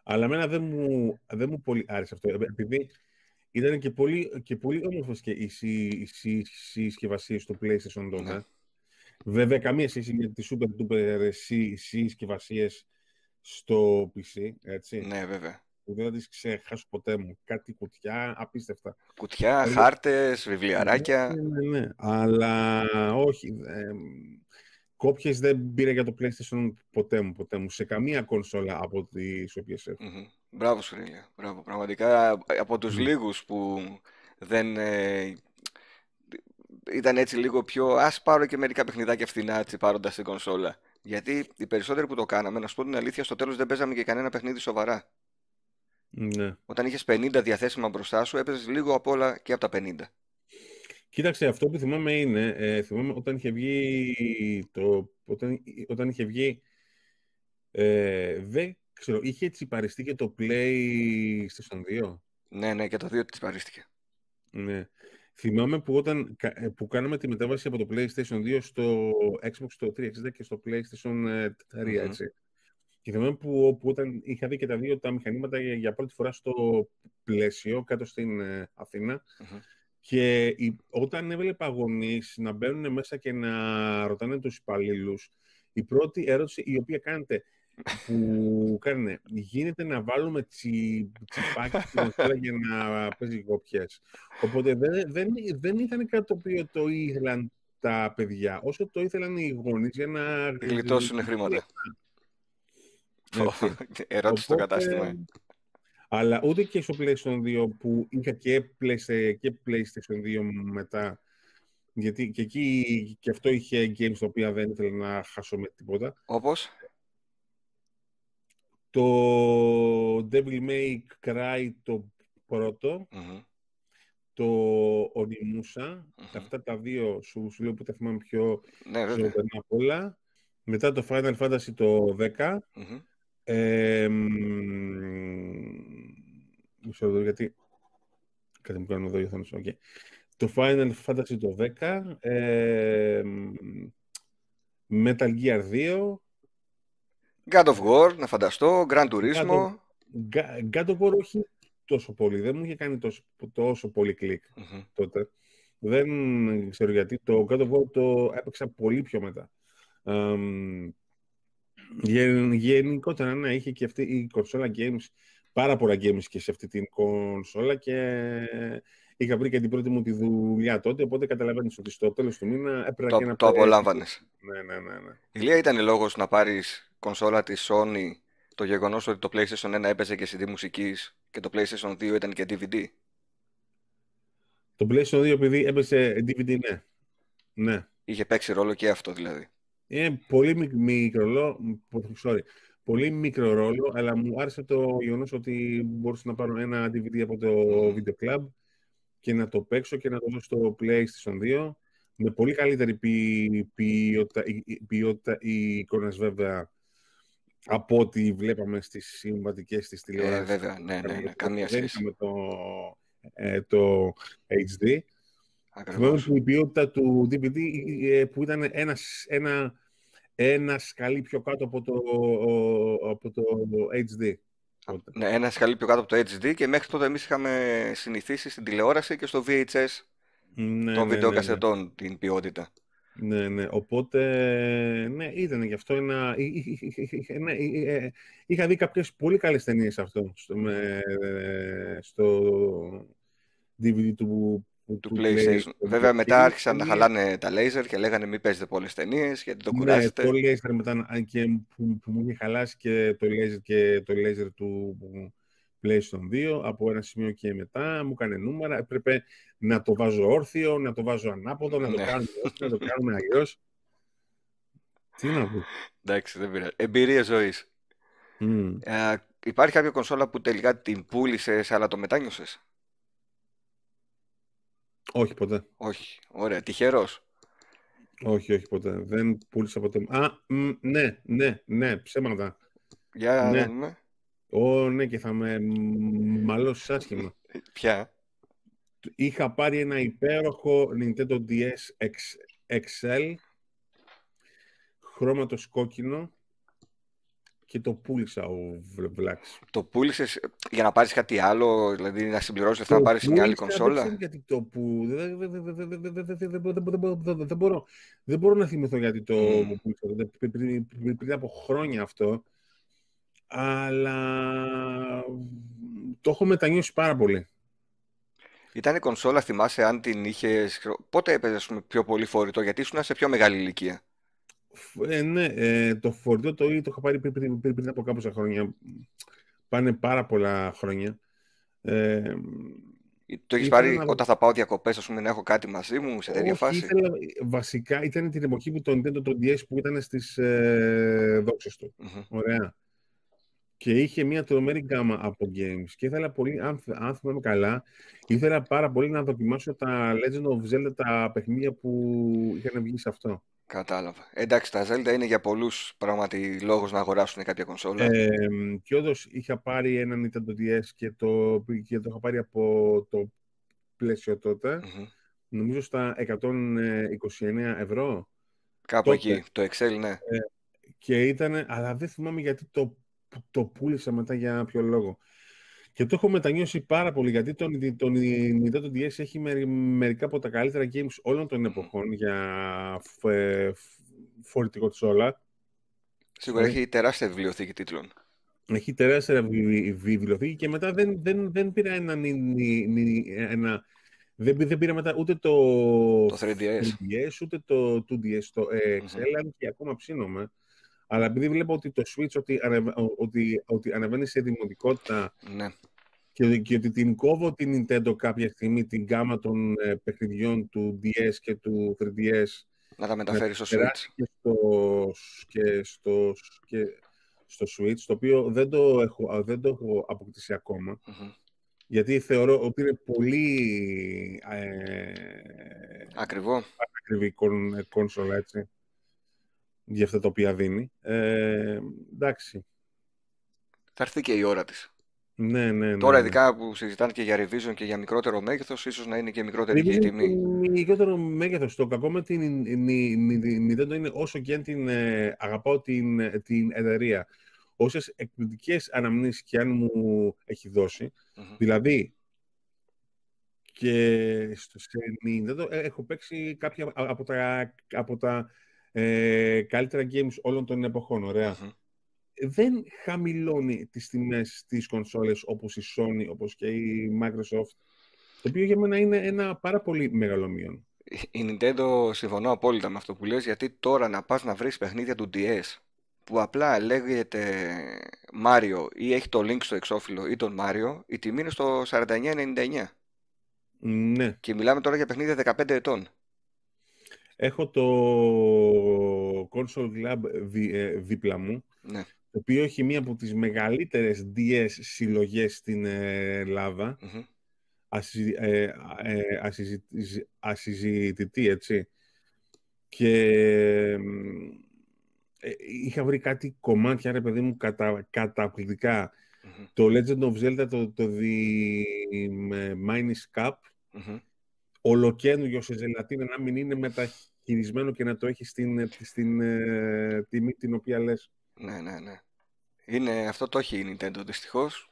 Αλλά εμένα δεν μου, δεν μου πολύ άρεσε αυτό. Επειδή ήταν και πολύ, και πολύ όμορφες και οι, οι, συσκευασίε στο PlayStation τότε. Ναι. Βέβαια, καμία σχέση με τις super duper συσκευασίες στο PC, έτσι. Ναι, βέβαια που δεν θα τις ξεχάσω ποτέ μου. Κάτι κουτιά απίστευτα. Κουτιά, δηλαδή, χάρτες, βιβλιαράκια. Ναι, ναι, ναι. Αλλά όχι. Ε, κόπιες δεν πήρα για το PlayStation ποτέ μου, ποτέ μου. Σε καμία κονσόλα από τις οποίες έχω. Mm-hmm. Μπράβο σου, Ρίλια. Μπράβο. Πραγματικά από τους mm. λίγους που δεν... Ε, ήταν έτσι λίγο πιο. Α πάρω και μερικά παιχνιδάκια φθηνά έτσι πάροντας την κονσόλα. Γιατί οι περισσότεροι που το κάναμε, να σου πω την αλήθεια, στο τέλος δεν παίζαμε και κανένα παιχνίδι σοβαρά. Ναι. Όταν είχες 50 διαθέσιμα μπροστά σου, έπαιζες λίγο απ' όλα και από τα 50. Κοίταξε, αυτό που θυμάμαι είναι, ε, θυμάμαι όταν είχε βγει, το, όταν, όταν είχε βγει, ε, δεν ξέρω, είχε τσιπαριστεί και το PlayStation 2. Ναι, ναι, και το 2 τσιπαρίστηκε. Ναι. Θυμάμαι που, όταν, ε, που κάναμε τη μετάβαση από το PlayStation 2 στο Xbox το 360 και στο PlayStation 3, mm έτσι. Και θυμάμαι που, που όταν είχα δει και τα δύο τα μηχανήματα για, για πρώτη φορά στο πλαίσιο κάτω στην ε, αθηνα και η, όταν έβλεπα γονείς να μπαίνουν μέσα και να ρωτάνε τους υπαλλήλους, η πρώτη ερώτηση η οποία κάνετε που κάνουν. Γίνεται να βάλουμε τσι, τσιπάκι στην κονσόλα για να παίζει κοπιές. Οπότε δεν, δεν, δεν ήταν κάτι το οποίο το ήθελαν τα παιδιά, όσο το ήθελαν οι γονείς για να... Γλιτώσουν χρήματα. Ερώτηση στο κατάστημα. Αλλά ούτε και στο PlayStation 2 που είχα και, και PlayStation 2 μετά. Γιατί και εκεί και αυτό είχε games τα οποία δεν ήθελα να χάσω με τίποτα. Όπως; Το Devil May Cry το πρωτο το Onimusa, αυτά τα δύο σου, σου λέω που τα θυμάμαι πιο ναι, ζωντανά απ' όλα. Μετά το Final Fantasy το 10. Ε, μισό λεπτό, γιατί... Κάτι μου κάνω εδώ η οθόνη okay. Το Final Fantasy το 10. Ε, Metal Gear 2. God of War, να φανταστώ. Grand Turismo. God of War όχι τόσο πολύ. Δεν μου είχε κάνει τόσο, τόσο πολύ κλικ mm-hmm. τότε. Δεν ξέρω γιατί. Το God of War το έπαιξα πολύ πιο μετά. Um, γενικότερα, ναι, είχε και αυτή η κονσόλα games, πάρα πολλά games και σε αυτή την κονσόλα και είχα βρει και την πρώτη μου τη δουλειά τότε, οπότε καταλαβαίνεις ότι στο τέλος του μήνα έπρεπε το, και να Το απολάμβανες. Ναι, ναι, ναι, ναι. Η Λία ήταν λόγος να πάρεις κονσόλα της Sony το γεγονός ότι το PlayStation 1 έπαιζε και CD μουσικής και το PlayStation 2 ήταν και DVD. Το PlayStation 2 επειδή έπαιζε DVD, ναι. ναι. Είχε παίξει ρόλο και αυτό δηλαδή. Είναι πολύ μικρό, sorry, πολύ μικρό ρόλο, αλλά μου άρεσε το γεγονός ότι μπορούσα να πάρω ένα DVD από το Video Club και να το παίξω και να το δώσω στο PlayStation 2 με πολύ καλύτερη ποιότητα, ποιότητα οι εικόνες βέβαια από ό,τι βλέπαμε στις συμβατικές της τηλεόρασης. Ε, βέβαια, ναι, ναι, ναι, καμία σχέση. Με το, ε, το HD. Θυμάμαι που η ποιότητα του DVD ε, που ήταν ένας, ένα, ένας σκαλί πιο κάτω από το, από το HD. Ναι, ένας σκαλί πιο κάτω από το HD και μέχρι τότε εμείς είχαμε συνηθίσει στην τηλεόραση και στο VHS ναι, των ναι, βιντεοκασετών ναι, ναι. την ποιότητα. Ναι, ναι. Οπότε, ναι, ήταν γι' αυτό ένα... Ναι, είχα δει κάποιες πολύ καλές ταινίες αυτό στο, με, στο DVD του του, του PlayStation. Βέβαια μετά άρχισαν να χαλάνε τα laser και λέγανε μην παίζετε πολλές ταινίες γιατί το ναι, κουράζετε. Ναι, το laser μετά και που, που, μου είχε χαλάσει και το laser, και το laser του PlayStation 2 από ένα σημείο και μετά μου έκανε νούμερα. Έπρεπε να το βάζω όρθιο, να το βάζω ανάποδο, να το ναι. κάνουμε όρθιο, να το κάνουμε αλλιώς. Τι να πω. Εντάξει, δεν πειράζει. Εμπειρία ζωής. Mm. Ε, υπάρχει κάποια κονσόλα που τελικά την πούλησες, αλλά το μετάνιωσες; Όχι ποτέ. Όχι. Ωραία. Τυχερός. Όχι, όχι ποτέ. Δεν πούλησα ποτέ. Α, μ, ναι, ναι, ναι, ψέματα. Για ναι. δούμε. Ω, ναι, και θα με μαλώσεις άσχημα. Ποια; Είχα πάρει ένα υπέροχο Nintendo DS XL χρώματος κόκκινο και το πούλησα ο Βλάξ. Το πούλησε για να πάρει κάτι άλλο, δηλαδή να συμπληρώσει αυτά, να πάρει μια άλλη κονσόλα. Δεν γιατί το που. Δεν μπορώ, δεν μπορώ να θυμηθώ γιατί το πούλησα. Πριν από χρόνια αυτό. Αλλά το έχω μετανιώσει πάρα πολύ. Ήταν η κονσόλα, θυμάσαι, αν την είχε. Πότε έπαιζε πιο πολύ φορητό, γιατί ήσουν σε πιο μεγάλη ηλικία. Ε, ναι, ε, το φορτίο το, το είχα πάρει πριν, πριν, πριν, πριν από κάποια χρόνια. Πάνε πάρα πολλά χρόνια. Ε, το έχεις πάρει να... όταν θα πάω διακοπές, ας πούμε, να έχω κάτι μαζί μου σε τέτοια φάση; Ήθελα, βασικά ήταν την εποχή που το Nintendo το DS που ήταν στις ε, δόξες του. Mm-hmm. Ωραία. Και είχε μια τρομερή γκάμα από games. Και ήθελα πολύ, αν, αν θυμάμαι καλά, ήθελα πάρα πολύ να δοκιμάσω τα Legend of Zelda, τα παιχνίδια που είχαν βγει σε αυτό. Κατάλαβα. Εντάξει, τα Zelda είναι για πολλούς πράγματι λόγο να αγοράσουν κάποια κονσόλα. Ε, και όντως είχα πάρει ένα Nintendo DS και το, και το είχα πάρει από το πλαίσιο τότε. Mm-hmm. Νομίζω στα 129 ευρώ. Κάπου τότε. εκεί, το Excel, ναι. Ε, και ήταν, αλλά δεν θυμάμαι γιατί το, το πούλησα μετά για ποιο λόγο. Και το έχω μετανιώσει πάρα πολύ γιατί το, το Nintendo DS έχει μερικά από τα καλύτερα games όλων των εποχών για φορητικό της όλα. Σίγουρα έχει τεράστια βιβλιοθήκη τίτλων. Έχει τεράστια βιβλιοθήκη και μετά δεν, δεν, δεν πήρα ένα, ένα δεν, δεν πήρα μετά ούτε το, το 3DS. 3DS ούτε το 2DS, το XL, mm-hmm. και ακόμα ψήνομαι. Αλλά επειδή βλέπω ότι το Switch ότι, ανεβα... ότι, ότι ανεβαίνει σε δημοτικότητα ναι. και, και, ότι την κόβω την Nintendo κάποια στιγμή την γάμα των ε, παιχνιδιών του DS και του 3DS να τα μεταφέρεις στο Switch. Και στο, και, στο, και στο Switch, το οποίο δεν το έχω, δεν το έχω αποκτήσει ακόμα. Mm-hmm. Γιατί θεωρώ ότι είναι πολύ ε, Ακριβό. ακριβή κόνσολα, έτσι, για αυτά τα οποία δίνει. Ε, εντάξει. Θα έρθει και η ώρα της. Ναι, ναι, ναι. Τώρα, ναι. ειδικά που συζητάνε και για revision και για μικρότερο μέγεθος, ίσως να είναι και μικρότερη η τιμή. Μικρότερο μέγεθος. Το κακό με την Nintendo είναι όσο και αν την ε, αγαπάω την, την εταιρεία όσες εκπληκτικές αναμνήσεις και αν μου έχει Δηλαδή, και στο Nintendo ε, έχω παίξει κάποια από τα, από τα ε, καλύτερα games όλων των εποχών, Δεν χαμηλώνει τις τιμές της κονσόλες όπως η Sony, όπως και η Microsoft, το οποίο για μένα είναι ένα πάρα πολύ μεγάλο μείον. Η Nintendo συμφωνώ απόλυτα με αυτό που λες, γιατί τώρα να πας να βρεις παιχνίδια του DS που απλά λέγεται Mario ή έχει το link στο εξώφυλλο ή τον Mario, η τιμή είναι στο 49,99. Ναι. Και μιλάμε τώρα για παιχνίδια 15 ετών. Έχω το Console Club ε, δίπλα μου, ναι. το οποίο έχει μία από τις μεγαλύτερες DS συλλογές στην Ελλάδα. Mm-hmm. ασυζητητή, έτσι. Και ε, είχα βρει κάτι κομμάτια, ρε παιδί μου, κατα, καταπληκτικά. Mm-hmm. Το Legend of Zelda, το, το The Minish Cup, mm-hmm. ολοκένουργιο σε ζελατίνα, να μην είναι μεταχειρισμένο και να το έχεις στην, στην ε, τιμή την οποία λες. Ναι, ναι, ναι. Είναι, αυτό το έχει η Nintendo δυστυχώς.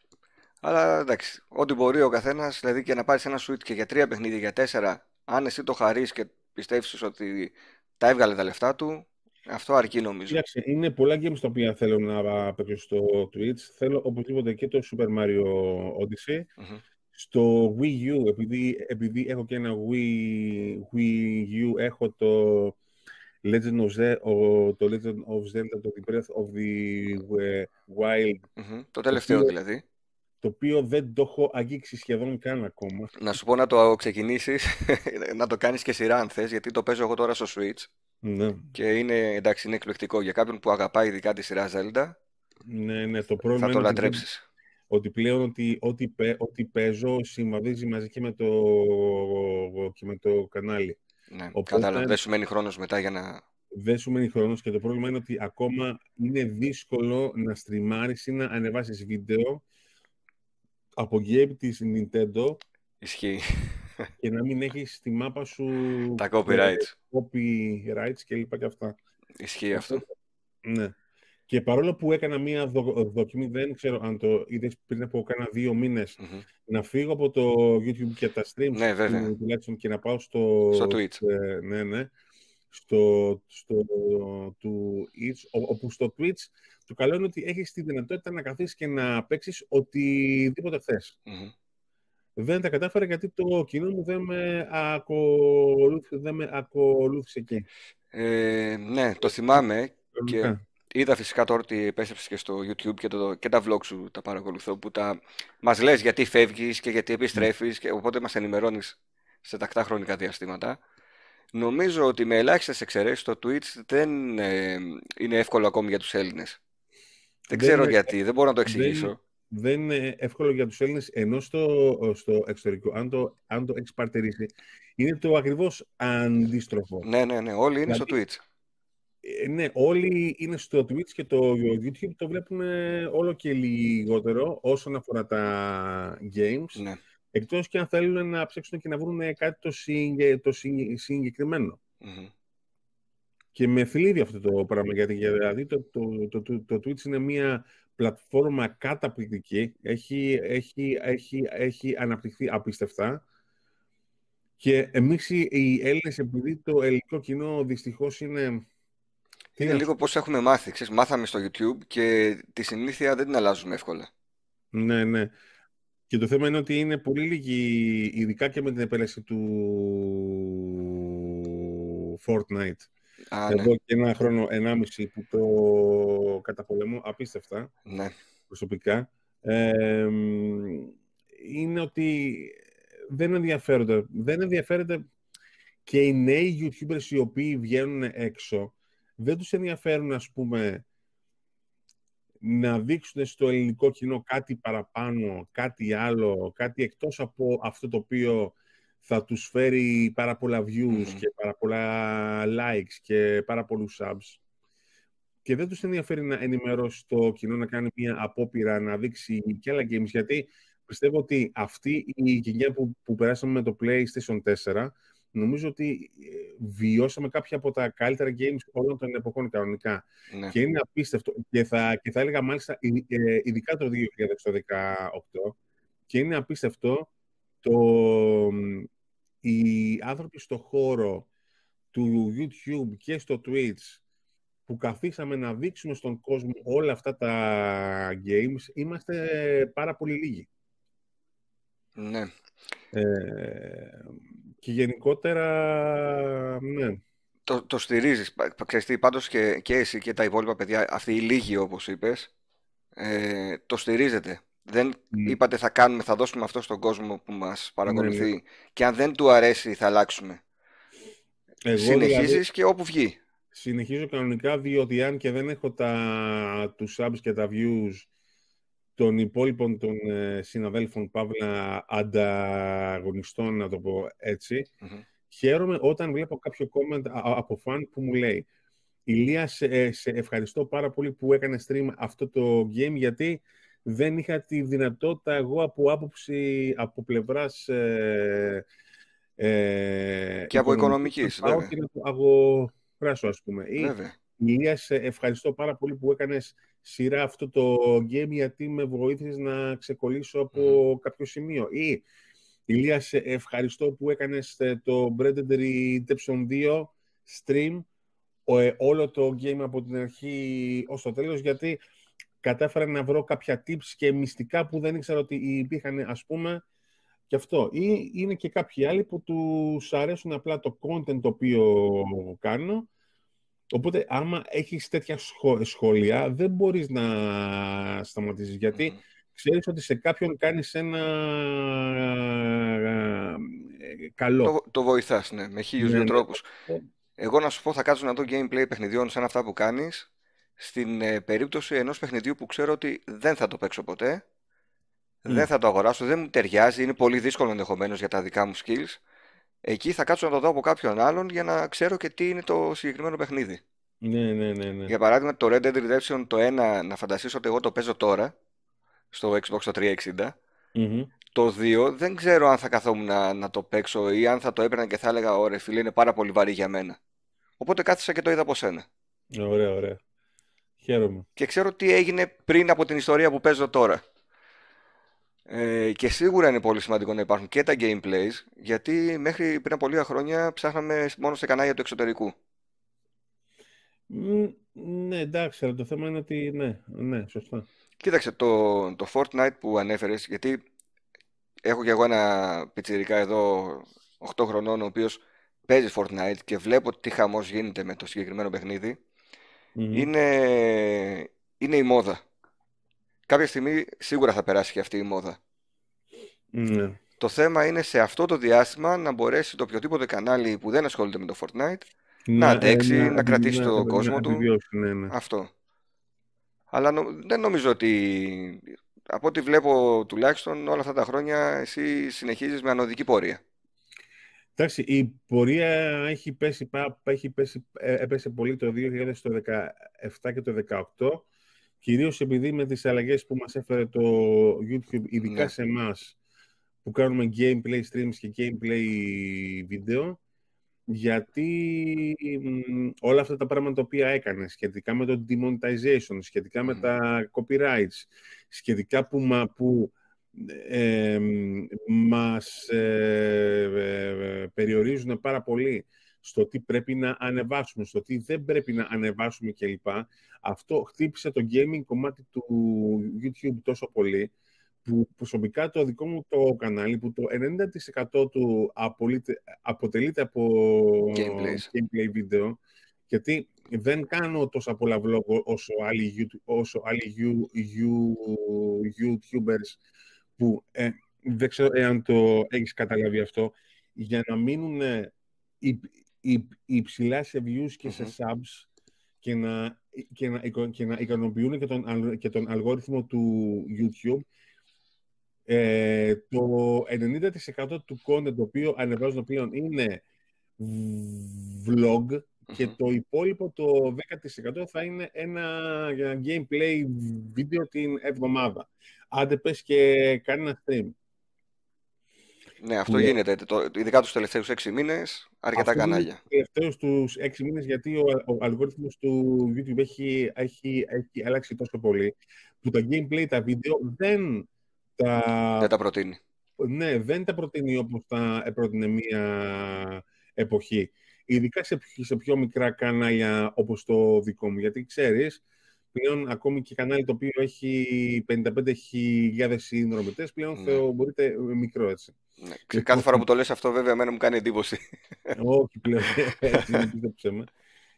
Αλλά εντάξει, ό,τι μπορεί ο καθένας, δηλαδή και να πάρεις ένα Switch και για τρία παιχνίδια, για τέσσερα, αν εσύ το χαρείς και πιστεύει ότι τα έβγαλε τα λεφτά του, αυτό αρκεί νομίζω. Κοίταξε, είναι πολλά games τα οποία θέλω να παίξω στο Twitch. Θέλω οπωσδήποτε και το Super Mario Odyssey. mm Στο Wii U, επειδή, επειδή έχω και ένα Wii, Wii U, έχω το Legend of Zelda, το Legend of Zelda, το The Breath of the Wild. Mm-hmm. Το τελευταίο το οποίο, δηλαδή. Το οποίο δεν το έχω αγγίξει σχεδόν καν ακόμα. Να σου πω να το ξεκινήσεις, να το κάνεις και σειρά αν θες, γιατί το παίζω εγώ τώρα στο Switch. Ναι. Και είναι, εντάξει, είναι εκπληκτικό. Για κάποιον που αγαπάει ειδικά τη σειρά Zelda, ναι, ναι, το πρόβλημα θα το λατρέψεις. Ότι πλέον ότι, ό,τι, ό,τι παίζω συμβαδίζει μαζί και με το, και με το κανάλι. Ναι, Οπότε, κατάλαβα. Δεν σου μένει χρόνος μετά για να... Δεν σου μένει χρόνος και το πρόβλημα είναι ότι ακόμα είναι δύσκολο να στριμάρεις ή να ανεβάσεις βίντεο από game της Nintendo. Ισχύει και να μην έχεις στη μάπα σου τα copyrights, copyrights και λοιπά και αυτά. Ισχύει αυτό. Ναι. Και παρόλο που έκανα μία δοκιμή, δεν ξέρω αν το είδες πριν από κάνα δύο να φύγω από το YouTube και τα streams ναι, βέβαια. τουλάχιστον και να πάω στο, στο Twitch. Ε, ναι, ναι, στο, στο του όπου στο Twitch το καλό είναι ότι έχεις τη δυνατότητα να καθίσεις και να παίξεις οτιδήποτε θες δεν τα κατάφερα γιατί το κοινό μου δεν με, ακολούθησε, δεν με ακολούθησε εκεί. Ε, ναι, το θυμάμαι και είδα φυσικά τώρα ότι επέστρεψες και στο YouTube και, το, και τα vlog σου τα παρακολουθώ που τα... μας λες γιατί φεύγεις και γιατί επιστρέφεις και οπότε μας ενημερώνεις σε τακτά χρονικά διαστήματα. Νομίζω ότι με ελάχιστες εξαιρέσεις το Twitch δεν ε, είναι εύκολο ακόμη για τους Έλληνες. Δεν, ξέρω γιατί, δεν μπορώ να το εξηγήσω δεν είναι εύκολο για τους Έλληνες, ενώ στο, στο εξωτερικό, αν το, αν το έχεις παρτερήσει, είναι το ακριβώς αντίστροφο. Ναι, ναι, ναι, όλοι είναι στο δηλαδή, Twitch. Ε, ναι, όλοι είναι στο Twitch και το YouTube το βλέπουν όλο και λιγότερο όσον αφορά τα games. Ναι. Εκτός και αν θέλουν να ψάξουν και να βρουν κάτι το, το συγκεκριμένο. Και με θλίβει αυτό το πράγμα, γιατί δηλαδή το, το, το, το, το Twitch είναι μια πλατφόρμα καταπληκτική, έχει, έχει, έχει, έχει αναπτυχθεί απίστευτα και εμείς οι Έλληνες, επειδή το ελληνικό κοινό δυστυχώς είναι... είναι λίγο πώς έχουμε μάθει. Ξέρεις, μάθαμε στο YouTube και τη συνήθεια δεν την αλλάζουμε εύκολα. Ναι, ναι. Και το θέμα είναι ότι είναι πολύ λίγοι, ειδικά και με την επέλεξη του Fortnite. Α, ναι. Εδώ ναι. και ένα χρόνο, ενάμιση που το καταπολεμώ απίστευτα, ναι. προσωπικά, ε, είναι ότι δεν ενδιαφέρονται. Δεν ενδιαφέρεται και οι νέοι YouTubers οι οποίοι βγαίνουν έξω, δεν τους ενδιαφέρουν, ας πούμε, να δείξουν στο ελληνικό κοινό κάτι παραπάνω, κάτι άλλο, κάτι εκτός από αυτό το οποίο θα τους φέρει πάρα πολλά views και πάρα πολλά likes και πάρα πολλούς subs. Και δεν τους ενδιαφέρει να ενημερώσει το κοινό, να κάνει μια απόπειρα, να δείξει και άλλα games, γιατί πιστεύω ότι αυτή η γενιά που, που περάσαμε με το PlayStation 4 νομίζω ότι ε, βιώσαμε κάποια από τα καλύτερα games όλων των εποχών κανονικά. Ναι. Και είναι απίστευτο. Και θα, και θα έλεγα μάλιστα ε, ειδικά το 2018 και είναι απίστευτο το, οι άνθρωποι στο χώρο του YouTube και στο Twitch που καθίσαμε να δείξουμε στον κόσμο όλα αυτά τα games, είμαστε πάρα πολύ λίγοι. Ναι. Ε, και γενικότερα, ναι. Το, το στηρίζεις. Ξέρεις πάντως και, και εσύ και τα υπόλοιπα παιδιά, αυτοί οι λίγοι όπως είπες, ε, το στηρίζετε. Δεν ναι. είπατε θα κάνουμε, θα δώσουμε αυτό στον κόσμο που μας παρακολουθεί ναι, ναι. και αν δεν του αρέσει θα αλλάξουμε. Εγώ, Συνεχίζεις δηλαδή, και όπου βγει. Συνεχίζω κανονικά διότι αν και δεν έχω τα, τους subs και τα views των υπόλοιπων των ε, συναδέλφων Παύλα ανταγωνιστών, να το πω ετσι χαίρομαι όταν βλέπω κάποιο comment από φαν που μου λέει Ηλία, σε, σε ευχαριστώ πάρα πολύ που έκανες stream αυτό το game γιατί δεν είχα τη δυνατότητα εγώ από άποψη, από πλευράς ε, ε, και από οικονομικής, να πάω και να το αγοράσω, ας πούμε. Βέβαια. Ηλία, σε ευχαριστώ πάρα πολύ που έκανες σειρά αυτό το game γιατί με βοήθησες να ξεκολλήσω από κάποιο σημείο. Ή, Ηλίας, σε ευχαριστώ που έκανες ε, το Breaded Redemption 2 stream ε, όλο το game από την αρχή ως το τέλος γιατί κατάφερα να βρω κάποια tips και μυστικά που δεν ήξερα ότι υπήρχαν ας πούμε και αυτό. Ή είναι και κάποιοι άλλοι που τους αρέσουν απλά το content το οποίο κάνω Οπότε, άμα έχεις τέτοια σχόλια, δεν μπορείς να σταματήσεις, γιατί ξέρεις ότι σε κάποιον κάνεις ένα ε, καλό. Το, το βοηθάς, ναι, με χίλιους ναι, δύο ναι. τρόπους. Ε. Εγώ να σου πω, θα κάτσω να δω gameplay παιχνιδιών σαν αυτά που κάνεις, στην ε, περίπτωση ενός παιχνιδιού που ξέρω ότι δεν θα το παίξω ποτέ, δεν θα το αγοράσω, δεν μου ταιριάζει, είναι πολύ δύσκολο ενδεχομένως για τα δικά μου skills, Εκεί θα κάτσω να το δω από κάποιον άλλον για να ξέρω και τι είναι το συγκεκριμένο παιχνίδι. Ναι, ναι, ναι. ναι. Για παράδειγμα, το Red Dead Redemption το 1, να φανταστείς ότι εγώ το παίζω τώρα στο Xbox το 360. Το 2 δεν ξέρω αν θα καθόμουν να, να το παίξω ή αν θα το έπαιρνα και θα έλεγα Ωραία, φίλε, είναι πάρα πολύ βαρύ για μένα. Οπότε κάθισα και το είδα από σένα. Ωραία, ωραία. Χαίρομαι. Και ξέρω τι έγινε πριν από την ιστορία που παίζω τώρα. Ε, και σίγουρα είναι πολύ σημαντικό να υπάρχουν και τα gameplays, γιατί μέχρι πριν από λίγα χρόνια ψάχναμε μόνο σε κανάλια του εξωτερικού. ναι, εντάξει, αλλά το θέμα είναι ότι ναι, ναι, σωστά. Κοίταξε, το, το Fortnite που ανέφερες, γιατί έχω κι εγώ ένα πιτσιρικά εδώ 8 χρονών, ο οποίος παίζει Fortnite και βλέπω τι χαμός γίνεται με το συγκεκριμένο είναι, είναι η μόδα κάποια στιγμή σίγουρα θα περάσει και αυτή η μόδα. Ναι. Το θέμα είναι σε αυτό το διάστημα να μπορέσει το οποιοδήποτε κανάλι που δεν ασχολείται με το Fortnite ναι, να αντέξει, ναι, να κρατήσει ναι, τον κόσμο του. Αυτό. Αλλά δεν νομίζω ότι από ό,τι βλέπω τουλάχιστον όλα αυτά τα χρόνια εσύ συνεχίζεις με ανωδική πορεία. Εντάξει, η πορεία έχει πέσει, έχει πέσει, ε, έπεσε πολύ το 2017 και το 2018 Κυρίως επειδή με τις αλλαγές που μας έφερε το YouTube, ειδικά ναι. σε εμάς που κάνουμε gameplay streams και gameplay βίντεο, γιατί όλα αυτά τα πράγματα τα οποία έκανες σχετικά με το demonetization, σχετικά με τα copyrights, σχετικά που, μα, που ε, μας ε, ε, περιορίζουν πάρα πολύ στο τι πρέπει να ανεβάσουμε, στο τι δεν πρέπει να ανεβάσουμε κλπ. Αυτό χτύπησε το gaming κομμάτι του YouTube τόσο πολύ, που προσωπικά το δικό μου το κανάλι, που το 90% του αποτελείται από gameplay βίντεο, γιατί δεν κάνω τόσα πολλά vlog όσο άλλοι, όσο άλλοι YouTubers που ε, δεν ξέρω εάν το έχεις καταλάβει αυτό, για να μείνουν υψηλά σε views και σε subs και να, και να, και να ικανοποιούν και τον, και τον αλγόριθμο του YouTube, ε, το 90% του content το οποίο ανεβάζουν πλέον είναι vlog και το υπόλοιπο το 10% θα είναι ένα gameplay βίντεο την εβδομάδα. Άντε πες και κάνει ένα stream. Ναι, αυτό ναι. γίνεται. Το, ειδικά τους τελευταίους έξι μήνες, αρκετά αυτό κανάλια. Τους τελευταίους τους έξι μήνες, γιατί ο, ο αλγόριθμος του YouTube έχει, έχει, έχει αλλάξει τόσο πολύ, που τα gameplay, τα βίντεο δεν τα... Δεν τα προτείνει. Ναι, δεν τα προτείνει όπως τα πρότεινε μία εποχή. Ειδικά σε, σε πιο μικρά κανάλια όπως το δικό μου. Γιατί ξέρεις, πλέον ακόμη και κανάλι το οποίο έχει 55.000 συνδρομητές, πλέον ναι. θεωρείται μικρό έτσι. Ναι. Λοιπόν, κάθε φορά που το λες αυτό βέβαια εμένα μου κάνει εντύπωση. Όχι πλέον, έτσι δεν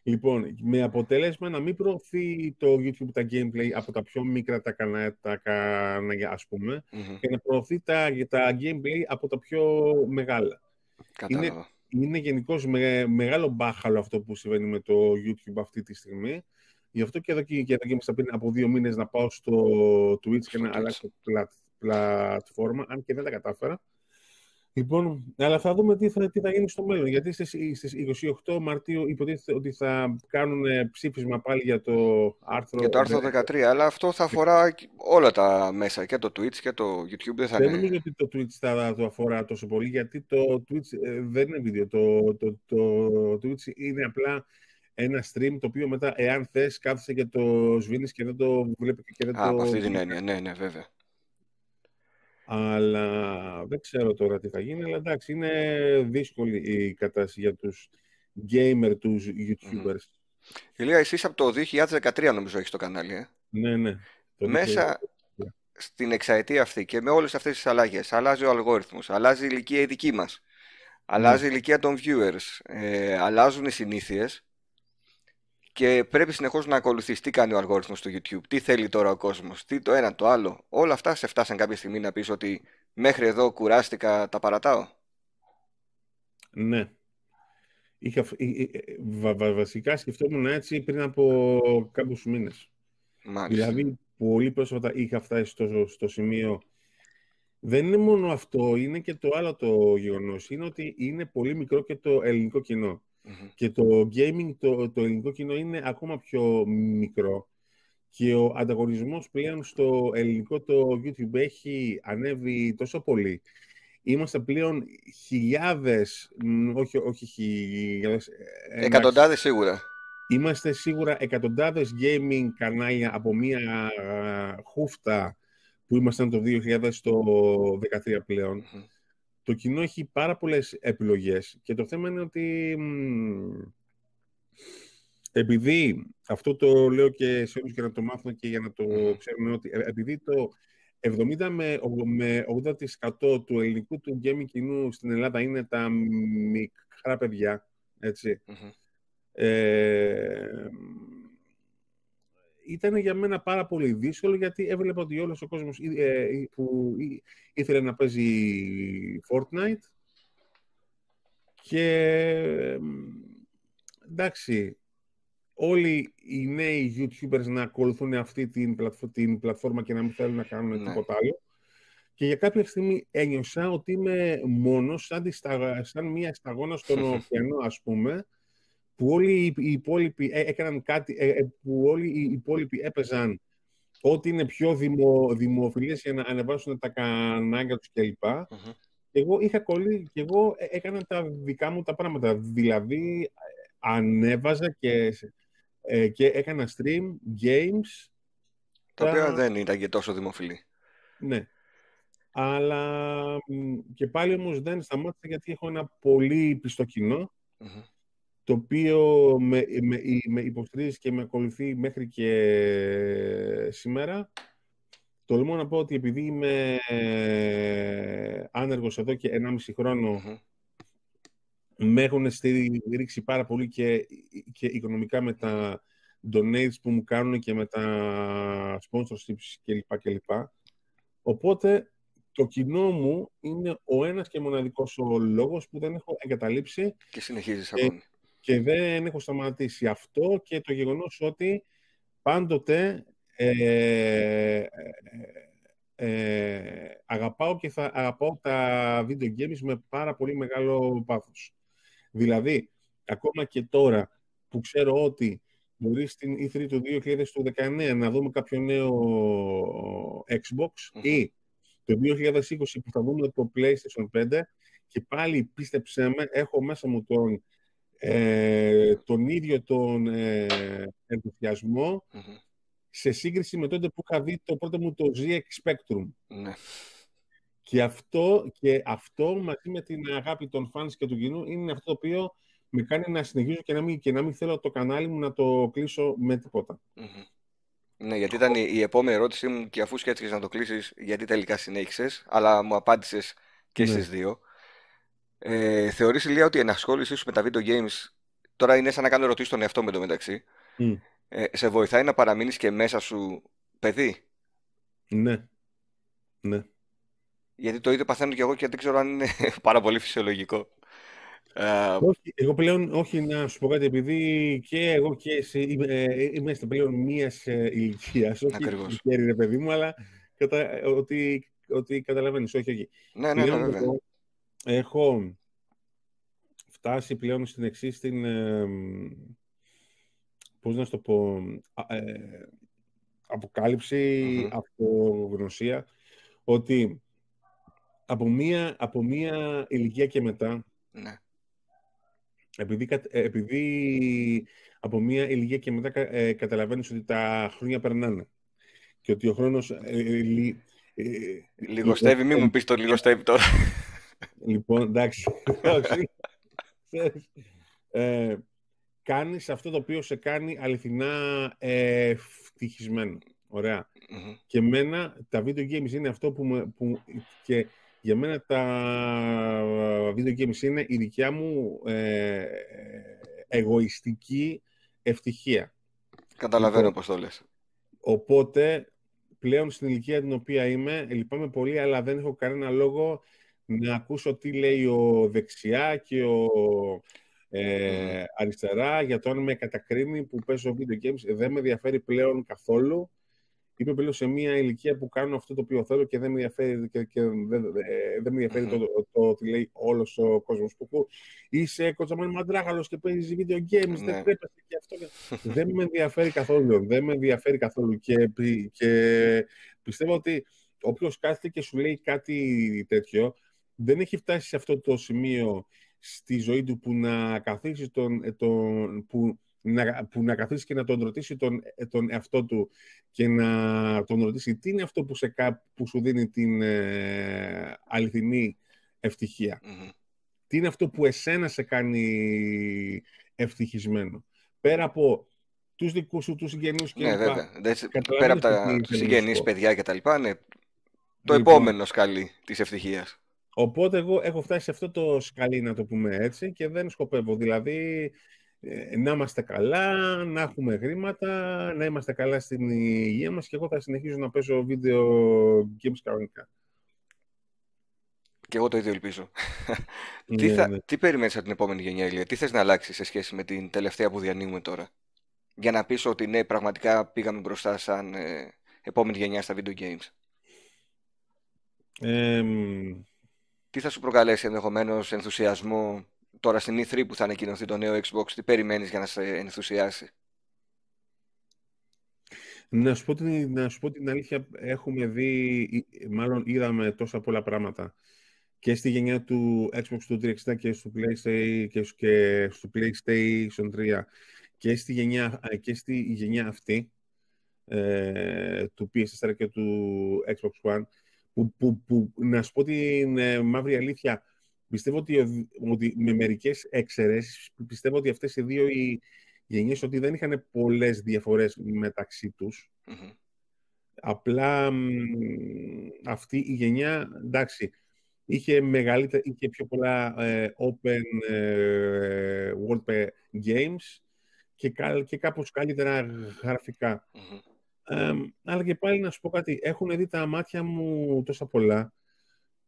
Λοιπόν, με αποτέλεσμα να μην προωθεί το YouTube τα gameplay από τα πιο μικρά τα κανάλια, τα κανάλια ας πούμε, και να προωθεί τα, τα gameplay από τα πιο μεγάλα. Κατάλαβα. Είναι, είναι γενικώς με, μεγάλο μπάχαλο αυτό που συμβαίνει με το YouTube αυτή τη στιγμή. Γι' αυτό και εδώ και, και, και πριν από δύο μήνες να πάω στο Twitch και να αλλάξω πλατφόρμα, αν και δεν τα κατάφερα. Λοιπόν, αλλά θα δούμε τι θα, τι θα γίνει στο μέλλον. Γιατί στις, στις 28 Μαρτίου υποτίθεται ότι θα κάνουν ψήφισμα πάλι για το άρθρο... Για το άρθρο 13, αλλά αυτό θα αφορά όλα τα μέσα, και το Twitch και το YouTube. Δεν, θα δεν νομίζω ότι το Twitch θα το αφορά τόσο πολύ, γιατί το Twitch ε, δεν είναι βίντεο. Το, το, το, το Twitch είναι απλά ένα stream το οποίο μετά, εάν θες, κάθεσαι και το σβήνεις και δεν το βλέπεις και δεν Α, το... από αυτή την έννοια, ναι, ναι, βέβαια. Αλλά δεν ξέρω τώρα τι θα γίνει, αλλά εντάξει, είναι δύσκολη η κατάσταση για τους gamer, τους YouTubers. Mm. Ηλία, εσύ από το 2013 νομίζω έχεις το κανάλι, ε; Ναι, ναι. Μέσα στην εξαετία αυτή και με όλες αυτές τις αλλαγές, αλλάζει ο αλγόριθμος, αλλάζει η ηλικία η δική μας, αλλάζει η ναι. ηλικία των viewers, ε, αλλάζουν οι συνήθειες και πρέπει συνεχώς να ακολουθείς τι κάνει ο αλγόριθμος στο YouTube, τι θέλει τώρα ο κόσμος, τι το ένα, το άλλο. Όλα αυτά σε φτάσαν κάποια στιγμή να πεις ότι μέχρι εδώ κουράστηκα, τα παρατάω; Ναι. Είχα, βα, βα, βασικά σκεφτόμουν έτσι πριν από κάποιους μήνες. Δηλαδή, πολύ πρόσφατα είχα φτάσει στο, στο σημείο. Δεν είναι μόνο αυτό, είναι και το άλλο το γεγονός. Είναι ότι είναι πολύ μικρό και το ελληνικό κοινό. Και το gaming, το, το ελληνικό κοινό είναι ακόμα πιο μικρό και ο ανταγωνισμός πλέον στο ελληνικό το YouTube έχει ανέβει τόσο πολύ. Είμαστε πλέον χιλιάδες, όχι, όχι χιλιάδες... Ε, εκατοντάδες σίγουρα. Είμαστε σίγουρα εκατοντάδες gaming κανάλια από μία χούφτα που ήμασταν το 2013 πλέον το κοινό έχει πάρα πολλές επιλογές και το θέμα είναι ότι επειδή αυτό το λέω και σε όλους για να το μάθουν και για να το ξέρουν ότι ε, επειδή το 70 με, 80% του ελληνικού του gaming κοινού στην Ελλάδα είναι τα μικρά παιδιά, ήταν για μένα πάρα πολύ δύσκολο γιατί έβλεπα ότι όλος ο κόσμος ε, ε, που ήθελε να παίζει Fortnite και εντάξει, όλοι οι νέοι YouTubers να ακολουθούν αυτή την, την πλατφόρμα και να μην θέλουν να κάνουν ναι. τίποτα άλλο. Και για κάποια στιγμή ένιωσα ότι είμαι μόνος, σαν, σαν μια σταγόνα στον ωκεανό, ας πούμε, που όλοι οι υπόλοιποι ε, έκαναν κάτι, ε, ε, που όλοι οι υπόλοιποι έπαιζαν ό,τι είναι πιο δημο, δημοφιλές για να ανεβάσουν τα κανάλια τους κλπ. Και εγώ είχα κολλήσει και εγώ έκανα τα δικά μου τα πράγματα. Δηλαδή, ανέβαζα και, και έκανα stream, games. Τα οποία δεν ήταν και τόσο δημοφιλή. Ναι. Αλλά και πάλι όμως δεν σταμάτησα γιατί έχω ένα πολύ πιστό κοινό το οποίο με, με, με υποστηρίζει και με ακολουθεί μέχρι και σήμερα. Τολμώ να πω ότι επειδή είμαι άνεργος εδώ και 1,5 χρόνο, με έχουν στηρίξει πάρα πολύ και, και οικονομικά με τα donates που μου κάνουν και με τα sponsorships κλπ. κλπ. Οπότε το κοινό μου είναι ο ένας και μοναδικός ο λόγος που δεν έχω εγκαταλείψει και συνεχίζεις ακόμη. Και δεν έχω σταματήσει αυτό και το γεγονός ότι πάντοτε ε, ε, ε, αγαπάω και θα αγαπάω τα video games με πάρα πολύ μεγάλο πάθος. Δηλαδή, ακόμα και τώρα που ξέρω ότι μπορεί στην E3 του 2019 να δούμε κάποιο νέο Xbox ή το 2020 που θα δούμε το PlayStation 5 και πάλι πίστεψέ με, έχω μέσα μου τον, ε, τον ίδιο τον ε, ενθουσιασμο σε σύγκριση με τότε που είχα δει το πρώτο μου το ZX Spectrum. Ναι. Και αυτό, και αυτό μαζί με την αγάπη των fans και του κοινού είναι αυτό το οποίο με κάνει να συνεχίζω και να μην, και να μην θέλω το κανάλι μου να το κλείσω με τιποτα Ναι, γιατί ήταν η, επόμενη ερώτησή μου και αφού σκέφτηκες να το κλείσεις, γιατί τελικά συνέχισες, αλλά μου απάντησες και ναι. στις δύο. Ε, θεωρείς, Ηλία, ότι η ενασχόλησή σου με τα video games, τώρα είναι σαν να κάνω ερωτήσεις στον εαυτό με το μεταξύ, ε, σε βοηθάει να παραμείνεις και μέσα σου παιδί; Ναι. Ναι. Γιατί το ίδιο παθαίνω και εγώ και δεν ξέρω αν είναι πάρα πολύ φυσιολογικό. Ε, όχι, εγώ πλέον, όχι να σου πω κάτι, επειδή και εγώ και εσύ ε, είμαστε πλέον μία ηλικίας. Όχι Ακριβώς. ρε παιδί μου, αλλά κατα, ότι, ότι καταλαβαίνεις. Όχι, όχι. Ναι, ναι, ναι, βέβαια. Έχω φτάσει πλέον στην εξή την. Ε, πώς να σου το πω. Ε, αποκάλυψη, mm-hmm. αυτογνωσία, ότι από μία, από μία ηλικία και μετά, ναι. επειδή, ε, επειδή από μία ηλικία και μετά ε, καταλαβαίνεις ότι τα χρόνια περνάνε και ότι ο χρόνος... Ε, ε, ε λιγοστεύει, μην μου πεις το λιγοστεύει τώρα. Λοιπόν, εντάξει. ε, κάνεις αυτό το οποίο σε κάνει αληθινά ευτυχισμένο. Ωραία. Mm-hmm. Και εμένα τα video games είναι αυτό που, με, που και για μένα τα video games είναι η δικιά μου ε, εγωιστική ευτυχία. Καταλαβαίνω λοιπόν, πώς το λες. Οπότε, πλέον στην ηλικία την οποία είμαι, λυπάμαι πολύ, αλλά δεν έχω κανένα λόγο να ακούσω τι λέει ο δεξιά και ο ε, αριστερά για το αν με κατακρίνει που παίζω video games. Δεν με ενδιαφέρει πλέον καθόλου είμαι πλέον σε μια ηλικία που κάνω αυτό το οποίο θέλω και δεν με ενδιαφέρει, και, και δεν, δεν με ενδιαφέρει το, το, το, λέει όλος ο κόσμος που είσαι κοτσαμάνι μαντράγαλο και παίζεις video games, δεν πρέπει ναι. και αυτό. δεν με ενδιαφέρει καθόλου. Δεν με ενδιαφέρει καθόλου. Και, και πιστεύω ότι όποιος κάθεται και σου λέει κάτι τέτοιο, δεν έχει φτάσει σε αυτό το σημείο στη ζωή του που να καθίσει τον, τον που να, που να καθίσει και να τον ρωτήσει τον, τον εαυτό του και να τον ρωτήσει τι είναι αυτό που, σε, που σου δίνει την ε, αληθινή ευτυχία. Τι είναι αυτό που εσένα σε κάνει ευτυχισμένο. Πέρα από τους δικούς σου, τους συγγενείς και ναι, βέβαια. Πέρα από τα συγγενείς, παιδιά και τα λοιπά, ναι. Το λοιπόν, επόμενο σκαλί της ευτυχίας. Οπότε εγώ έχω φτάσει σε αυτό το σκαλί, να το πούμε έτσι, και δεν σκοπεύω. Δηλαδή, ε, να είμαστε καλά, να έχουμε χρήματα, να είμαστε καλά στην υγεία μας και εγώ θα συνεχίζω να παίζω βίντεο games κανονικά. Και εγώ το ίδιο ελπίζω. τι, ναι, θα, ναι. τι περιμένεις από την επόμενη γενιά, Ηλία, τι θες να αλλάξεις σε σχέση με την τελευταία που διανύουμε τώρα; Για να πεις ότι ναι, πραγματικά πήγαμε μπροστά σαν ε, επόμενη γενιά στα video games. Τι θα σου προκαλέσει ενδεχομένως ενθουσιασμό τώρα στην E3 που θα ανακοινωθεί το νέο Xbox, τι περιμένεις για να σε ενθουσιάσει; Να σου, πω την, να σου πω την αλήθεια, έχουμε δει, μάλλον είδαμε τόσα πολλά πράγματα και στη γενιά του Xbox του 360 και στο PlayStation, και στο PlayStation 3 και στη γενιά, και στη γενιά αυτή ε, του PS4 και του Xbox One που, που, που να σου πω την ε, μαύρη αλήθεια Πιστεύω ότι, ότι με μερικές εξαιρέσεις, πιστεύω ότι αυτές οι δύο οι γενιές ότι δεν είχαν πολλές διαφορές μεταξύ τους. Απλά αυτή η γενιά, εντάξει, είχε, μεγαλύτερα, είχε πιο πολλά ε, open ε, world games και, και κάπως καλύτερα αλλά και πάλι να σου πω κάτι, έχουν δει τα μάτια μου τόσα πολλά,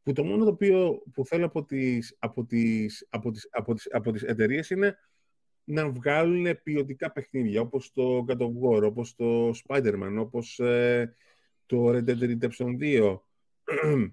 που το μόνο το οποίο που θέλω από τις, από τις, από τις, από τις, από τις εταιρείες είναι να βγάλουν ποιοτικά παιχνίδια, όπως το God of War, όπως το Spider-Man, όπως ε, το Red Dead Redemption 2,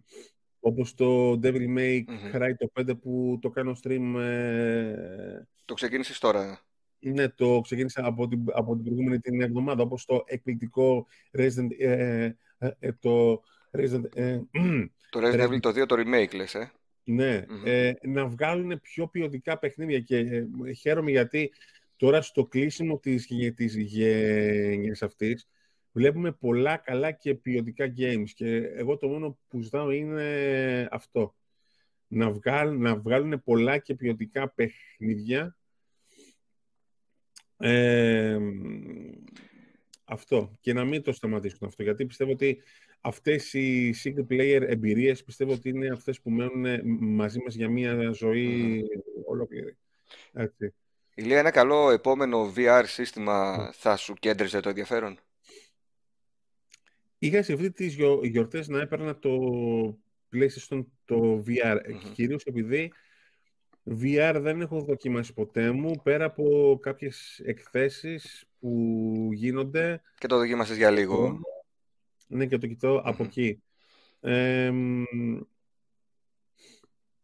όπως το Devil May Cry το 5 που το κάνω stream... Ε... Το ξεκίνησες τώρα. Ναι, το ξεκίνησα από την, από την προηγούμενη την εβδομάδα, όπως το εκπληκτικό Resident, ε, ε, ε το Resident, ε, το Resident Evil το 2 το remake, λες, ε; Ναι, ε, να βγάλουν πιο ποιοτικά παιχνίδια και ε, χαίρομαι γιατί τώρα στο κλείσιμο της, της γενιάς αυτής βλέπουμε πολλά καλά και ποιοτικά games και εγώ το μόνο που ζητάω είναι αυτό. Να βγάλουν, να βγάλουν πολλά και ποιοτικά παιχνίδια ε, αυτό. Και να μην το σταματήσουν αυτό. Γιατί πιστεύω ότι αυτές οι single player εμπειρίες πιστεύω ότι είναι αυτές που μένουν μαζί μας για μια ζωή ολόκληρη. Έτσι. Ηλία, ένα καλό επόμενο VR σύστημα θα σου κέντριζε το ενδιαφέρον; Είχα σε αυτή τις γιορτές να έπαιρνα το PlayStation το VR, mm κυρίως επειδή VR δεν έχω δοκιμάσει ποτέ μου, πέρα από κάποιες εκθέσεις που γίνονται. Και το δοκίμασες για λίγο. Ναι, και το κοιτω από εκεί.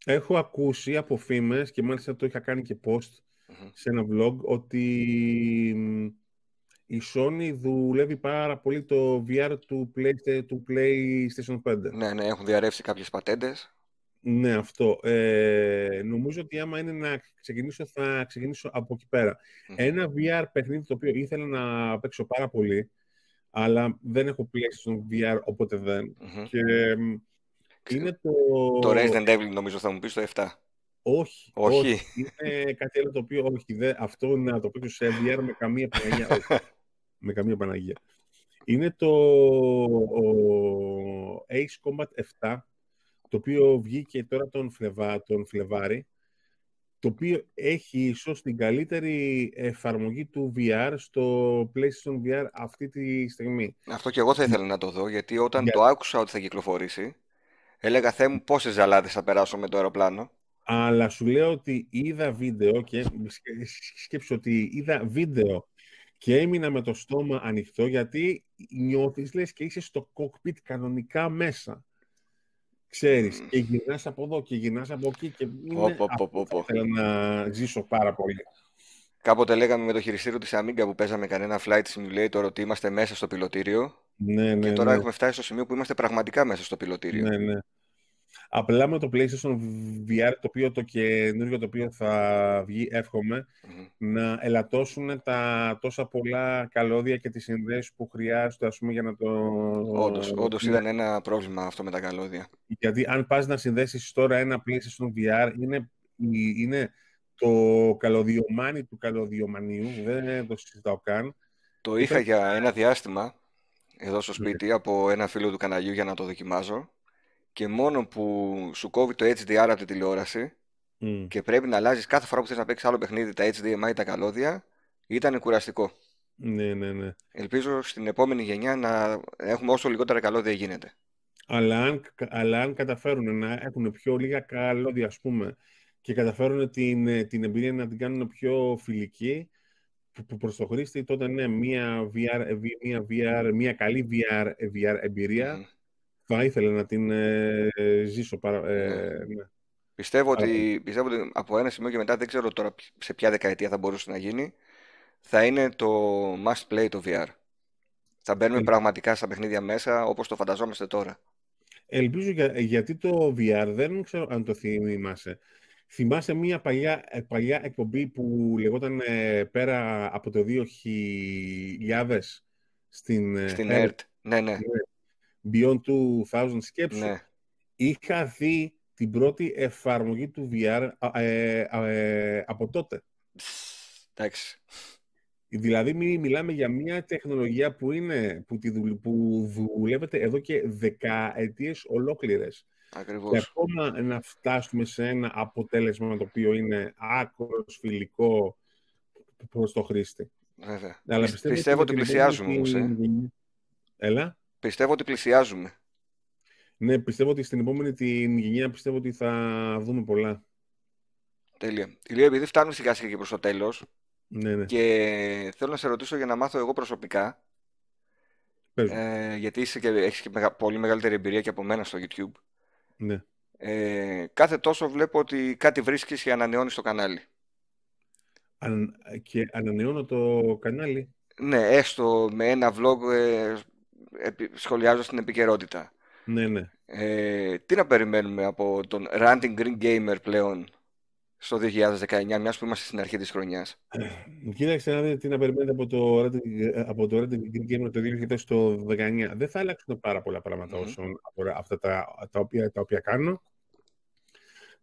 έχω ακούσει από φήμες και μάλιστα το είχα κάνει και post σε ένα vlog ότι η Sony δουλεύει πάρα πολύ το VR του, του PlayStation 5. Ναι, ναι, έχουν διαρρεύσει κάποιες πατέντες. Ναι, αυτό. Ε, νομίζω ότι άμα είναι να ξεκινήσω, θα ξεκινήσω από εκεί πέρα. Ένα VR παιχνίδι το οποίο ήθελα να παίξω πάρα πολύ, αλλά δεν έχω PlayStation VR, οπότε δεν. Και είναι το... Το Resident Evil νομίζω θα μου πεις το 7. Όχι, όχι. Είναι κάτι άλλο το οποίο όχι. Δε, αυτό να το παίξω σε VR με καμία Παναγία. όχι. με καμία Παναγία. Είναι το Ace Combat 7 το οποίο βγήκε τώρα τον, Φλεβά, τον Φλεβάρι, το οποίο έχει ίσως την καλύτερη εφαρμογή του VR στο PlayStation VR αυτή τη στιγμή. Αυτό και εγώ θα ήθελα να το δω, γιατί όταν το άκουσα ότι θα κυκλοφορήσει, έλεγα «Θεέ μου πόσες ζαλάδες θα περάσω με το αεροπλάνο». Αλλά σου λέω ότι είδα βίντεο και σκέψω ότι είδα βίντεο και έμεινα με το στόμα ανοιχτό γιατί νιώθεις λες και είσαι στο cockpit κανονικά μέσα. Ξέρεις, και γυρνάς από εδώ και γυρνάς από εκεί και είναι αυτό θέλω να ζήσω πάρα πολύ. Κάποτε λέγαμε με το χειριστήριο της Amiga που παίζαμε κανένα flight simulator ότι είμαστε μέσα στο πιλωτήριο ναι, ναι, και τώρα ναι. έχουμε φτάσει στο σημείο που είμαστε πραγματικά μέσα στο πιλωτήριο. Ναι, ναι. Απλά με το PlayStation VR, το οποίο το καινούργιο το οποίο θα βγει, να ελαττώσουν τα τόσα πολλά καλώδια και τις συνδέσεις που χρειάζονται, ας πούμε, για να το... Όντως, όντως ήταν ένα πρόβλημα αυτό με τα καλώδια. Γιατί αν πας να συνδέσεις τώρα ένα PlayStation VR, είναι, είναι το καλωδιομάνι του καλωδιομανίου, δεν το συζητάω καν. Το είχα για ένα διάστημα εδώ στο σπίτι ναι. από ένα φίλο του καναλιού για να το δοκιμάζω και μόνο που σου κόβει το HDR από τη τηλεόραση και πρέπει να αλλάζεις κάθε φορά που θες να παίξεις άλλο παιχνίδι τα HDMI ή τα καλώδια, ήταν κουραστικό. Ναι, ναι, ναι. Ελπίζω στην επόμενη γενιά να έχουμε όσο λιγότερα καλώδια γίνεται. Αλλά αν, αλλά αν καταφέρουν να έχουν πιο λίγα καλώδια, ας πούμε, και καταφέρουν την, την εμπειρία να την κάνουν πιο φιλική, που προς το χρήστη, τότε ναι, μια, VR, μια, VR, μια καλή VR, VR εμπειρία θα ήθελα να την ε, ζήσω. Παρα, ε, ναι. ναι. Πιστεύω, ότι, πιστεύω ότι από ένα σημείο και μετά, δεν ξέρω τώρα σε ποια δεκαετία θα μπορούσε να γίνει, θα είναι το must play το VR. Θα μπαίνουμε πραγματικά στα παιχνίδια μέσα όπως το φανταζόμαστε τώρα. Ελπίζω για, γιατί το VR δεν ξέρω αν το θυμάσαι. Θυμάσαι μια παλιά, ε, παλιά εκπομπή που λεγόταν ε, πέρα από το 2000 στην, στην ERT. Ναι, ναι. Ναι. Beyond 2000 σκέψου. Ναι. Είχα δει την πρώτη εφαρμογή του VR ε, ε, από τότε. Εντάξει. Δηλαδή μιλάμε για μια τεχνολογία που, είναι, που, τη που δουλεύεται εδώ και δεκαετίες ολόκληρες. Ακριβώς. Και ακόμα να φτάσουμε σε ένα αποτέλεσμα το οποίο είναι άκρος φιλικό προς το χρήστη. Βέβαια. Αλλά πιστεύω, πιστεύω ότι πλησιάζουμε όμως. Ε. Έλα. Πιστεύω ότι πλησιάζουμε. Ναι, πιστεύω ότι στην επόμενη την γενιά πιστεύω ότι θα δούμε πολλά. Τέλεια. Ηλία, επειδή φτάνουμε σιγά σιγά και προς το τέλος ναι, ναι. και θέλω να σε ρωτήσω για να μάθω εγώ προσωπικά ε, γιατί είσαι και, έχεις και πολύ μεγαλύτερη εμπειρία και από μένα στο YouTube. Ναι. Ε, κάθε τόσο βλέπω ότι κάτι βρίσκεις και ανανεώνεις το κανάλι. Αν, και ανανεώνω το κανάλι. Ναι, έστω με ένα vlog ε, σχολιάζω στην επικαιρότητα. Ναι, ναι. Ε, τι να περιμένουμε από τον Ranting Green Gamer πλέον στο 2019, μιας που είμαστε στην αρχή της χρονιάς; Κοίταξε να δείτε τι να περιμένετε από το Ranting, από το Green Gamer το 2019. Δεν θα αλλάξουν πάρα πολλά πράγματα mm-hmm. όσον αφορά αυτά τα, τα, οποία, τα οποία κάνω.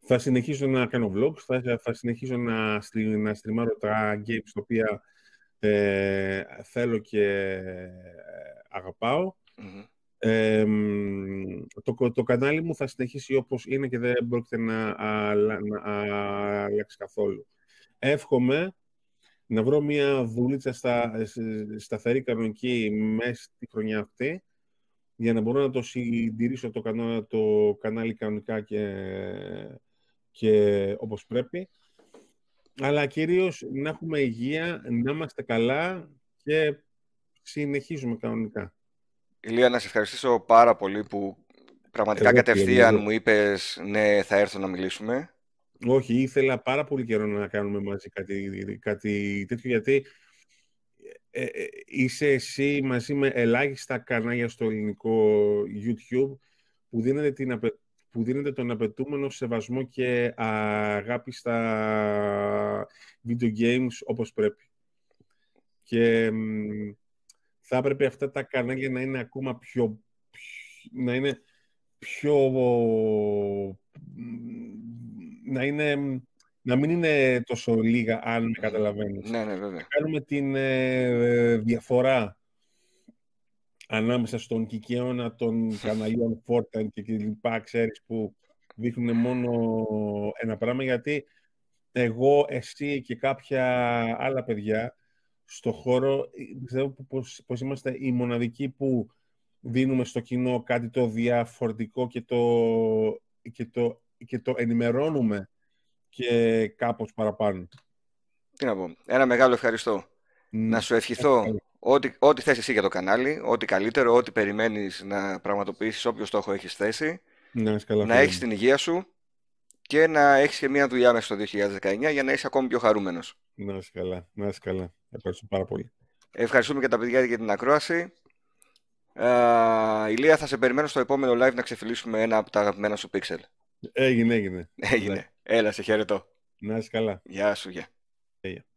Θα συνεχίσω να κάνω vlogs, θα, θα συνεχίσω να, να στριμάρω τα games τα οποία ε, θέλω και ε, αγαπάω. το, το κανάλι μου θα συνεχίσει όπως είναι και δεν πρόκειται να, να, αλλάξει καθόλου. Εύχομαι να βρω μια δουλίτσα στα, σταθερή κανονική μέσα στη χρονιά αυτή για να μπορώ να το συντηρήσω το, κανάλι, το κανάλι κανονικά και, και όπως πρέπει αλλά κυρίως να έχουμε υγεία, να είμαστε καλά και συνεχίζουμε κανονικά. Ηλία, να σε ευχαριστήσω πάρα πολύ που πραγματικά Εγώ κατευθείαν μου είπες ναι, θα έρθω να μιλήσουμε. Όχι, ήθελα πάρα πολύ καιρό να κάνουμε μαζί κάτι, κάτι τέτοιο, γιατί ε, ε, είσαι εσύ μαζί με ελάχιστα κανάλια στο ελληνικό YouTube που δίνεται την, που δίνεται τον απαιτούμενο σεβασμό και αγάπη στα video games όπως πρέπει. Και θα έπρεπε αυτά τα κανάλια να είναι ακόμα πιο, να είναι πιο να είναι να μην είναι τόσο λίγα αν με καταλαβαίνεις. Ναι, ναι, βέβαια. κάνουμε την ε, διαφορά ανάμεσα στον κικαίωνα των καναλιών Fortnite και λοιπά, ξέρεις, που δείχνουν μόνο ένα πράγμα, γιατί εγώ, εσύ και κάποια άλλα παιδιά στο χώρο, πιστεύω πως, πως είμαστε οι μοναδικοί που δίνουμε στο κοινό κάτι το διαφορετικό και το, και το, και το ενημερώνουμε και κάπως παραπάνω. Τι να πω. Ένα μεγάλο ευχαριστώ. Να σου ευχηθώ Ό,τι, ό,τι θες εσύ για το κανάλι, ό,τι καλύτερο, ό,τι περιμένεις να πραγματοποιήσεις, όποιο στόχο έχεις θέσει, να, καλά, να έχεις την υγεία σου και να έχεις και μια δουλειά μέσα στο 2019 για να είσαι ακόμη πιο χαρούμενος. Να είσαι καλά, να είσαι καλά. Ευχαριστώ πάρα πολύ. Ευχαριστούμε και τα παιδιά για την ακρόαση. Uh, Ηλία, θα σε περιμένω στο επόμενο live να ξεφυλίσουμε ένα από τα αγαπημένα σου pixel. Έγινε, έγινε. Έγινε. Έλα, σε χαιρετώ. Να είσαι καλά. Γεια σου, γεια. Yeah.